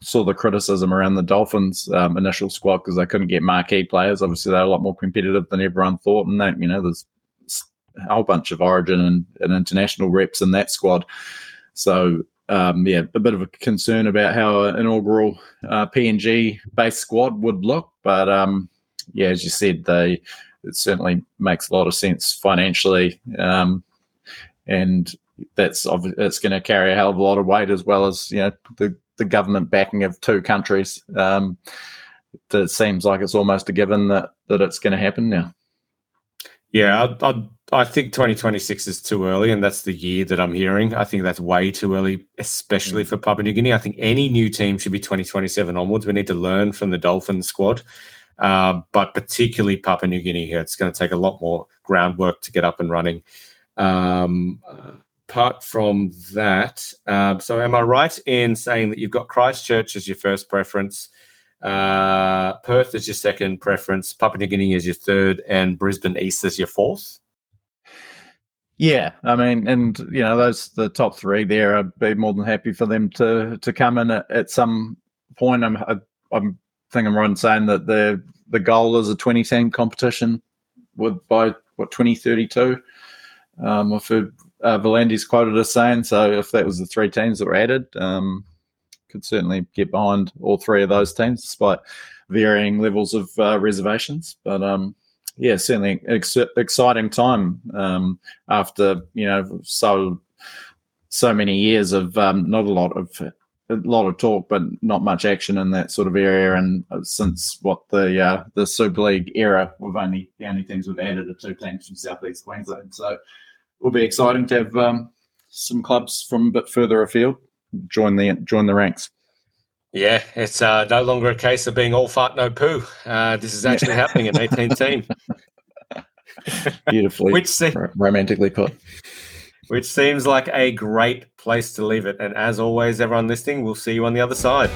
saw the criticism around the Dolphins um, initial squad because they couldn't get marquee players. Obviously, they're a lot more competitive than everyone thought, and that you know, there's a whole bunch of Origin and, and international reps in that squad. So um, yeah, a bit of a concern about how an inaugural uh, PNG based squad would look, but um, yeah, as you said, they it certainly makes a lot of sense financially, um, and that's it's going to carry a hell of a lot of weight as well as you know the the government backing of two countries. Um, that seems like it's almost a given that that it's going to happen now. Yeah, I, I, I, think 2026 is too early, and that's the year that I'm hearing. I think that's way too early, especially mm. for Papua New Guinea. I think any new team should be 2027 onwards. We need to learn from the Dolphin squad, uh, but particularly Papua New Guinea here. It's going to take a lot more groundwork to get up and running. Um, apart from that, um, so am I right in saying that you've got Christchurch as your first preference, uh, Perth as your second preference, Papua New Guinea as your third, and Brisbane East as your fourth? Yeah, I mean, and you know, those the top three there. I'd be more than happy for them to to come in at, at some point. I'm I, I'm think I'm right in saying that the the goal is a 20 team competition with by what 2032. Um, I've heard uh, V'landys quoted as saying. So if that was the three teams that were added, um, could certainly get behind all three of those teams, despite varying levels of uh, reservations. But um, yeah, certainly ex- exciting time um, after you know so so many years of um, not a lot of a lot of talk, but not much action in that sort of area. And uh, since what the uh, the Super League era, we've only the only teams we've added are two teams from Southeast Queensland. So it will be exciting to have um, some clubs from a bit further afield join the join the ranks. Yeah, it's uh, no longer a case of being all fart no poo. Uh, this is actually happening in 18 team. Beautifully, which se- romantically put. Which seems like a great place to leave it. And as always, everyone listening, we'll see you on the other side.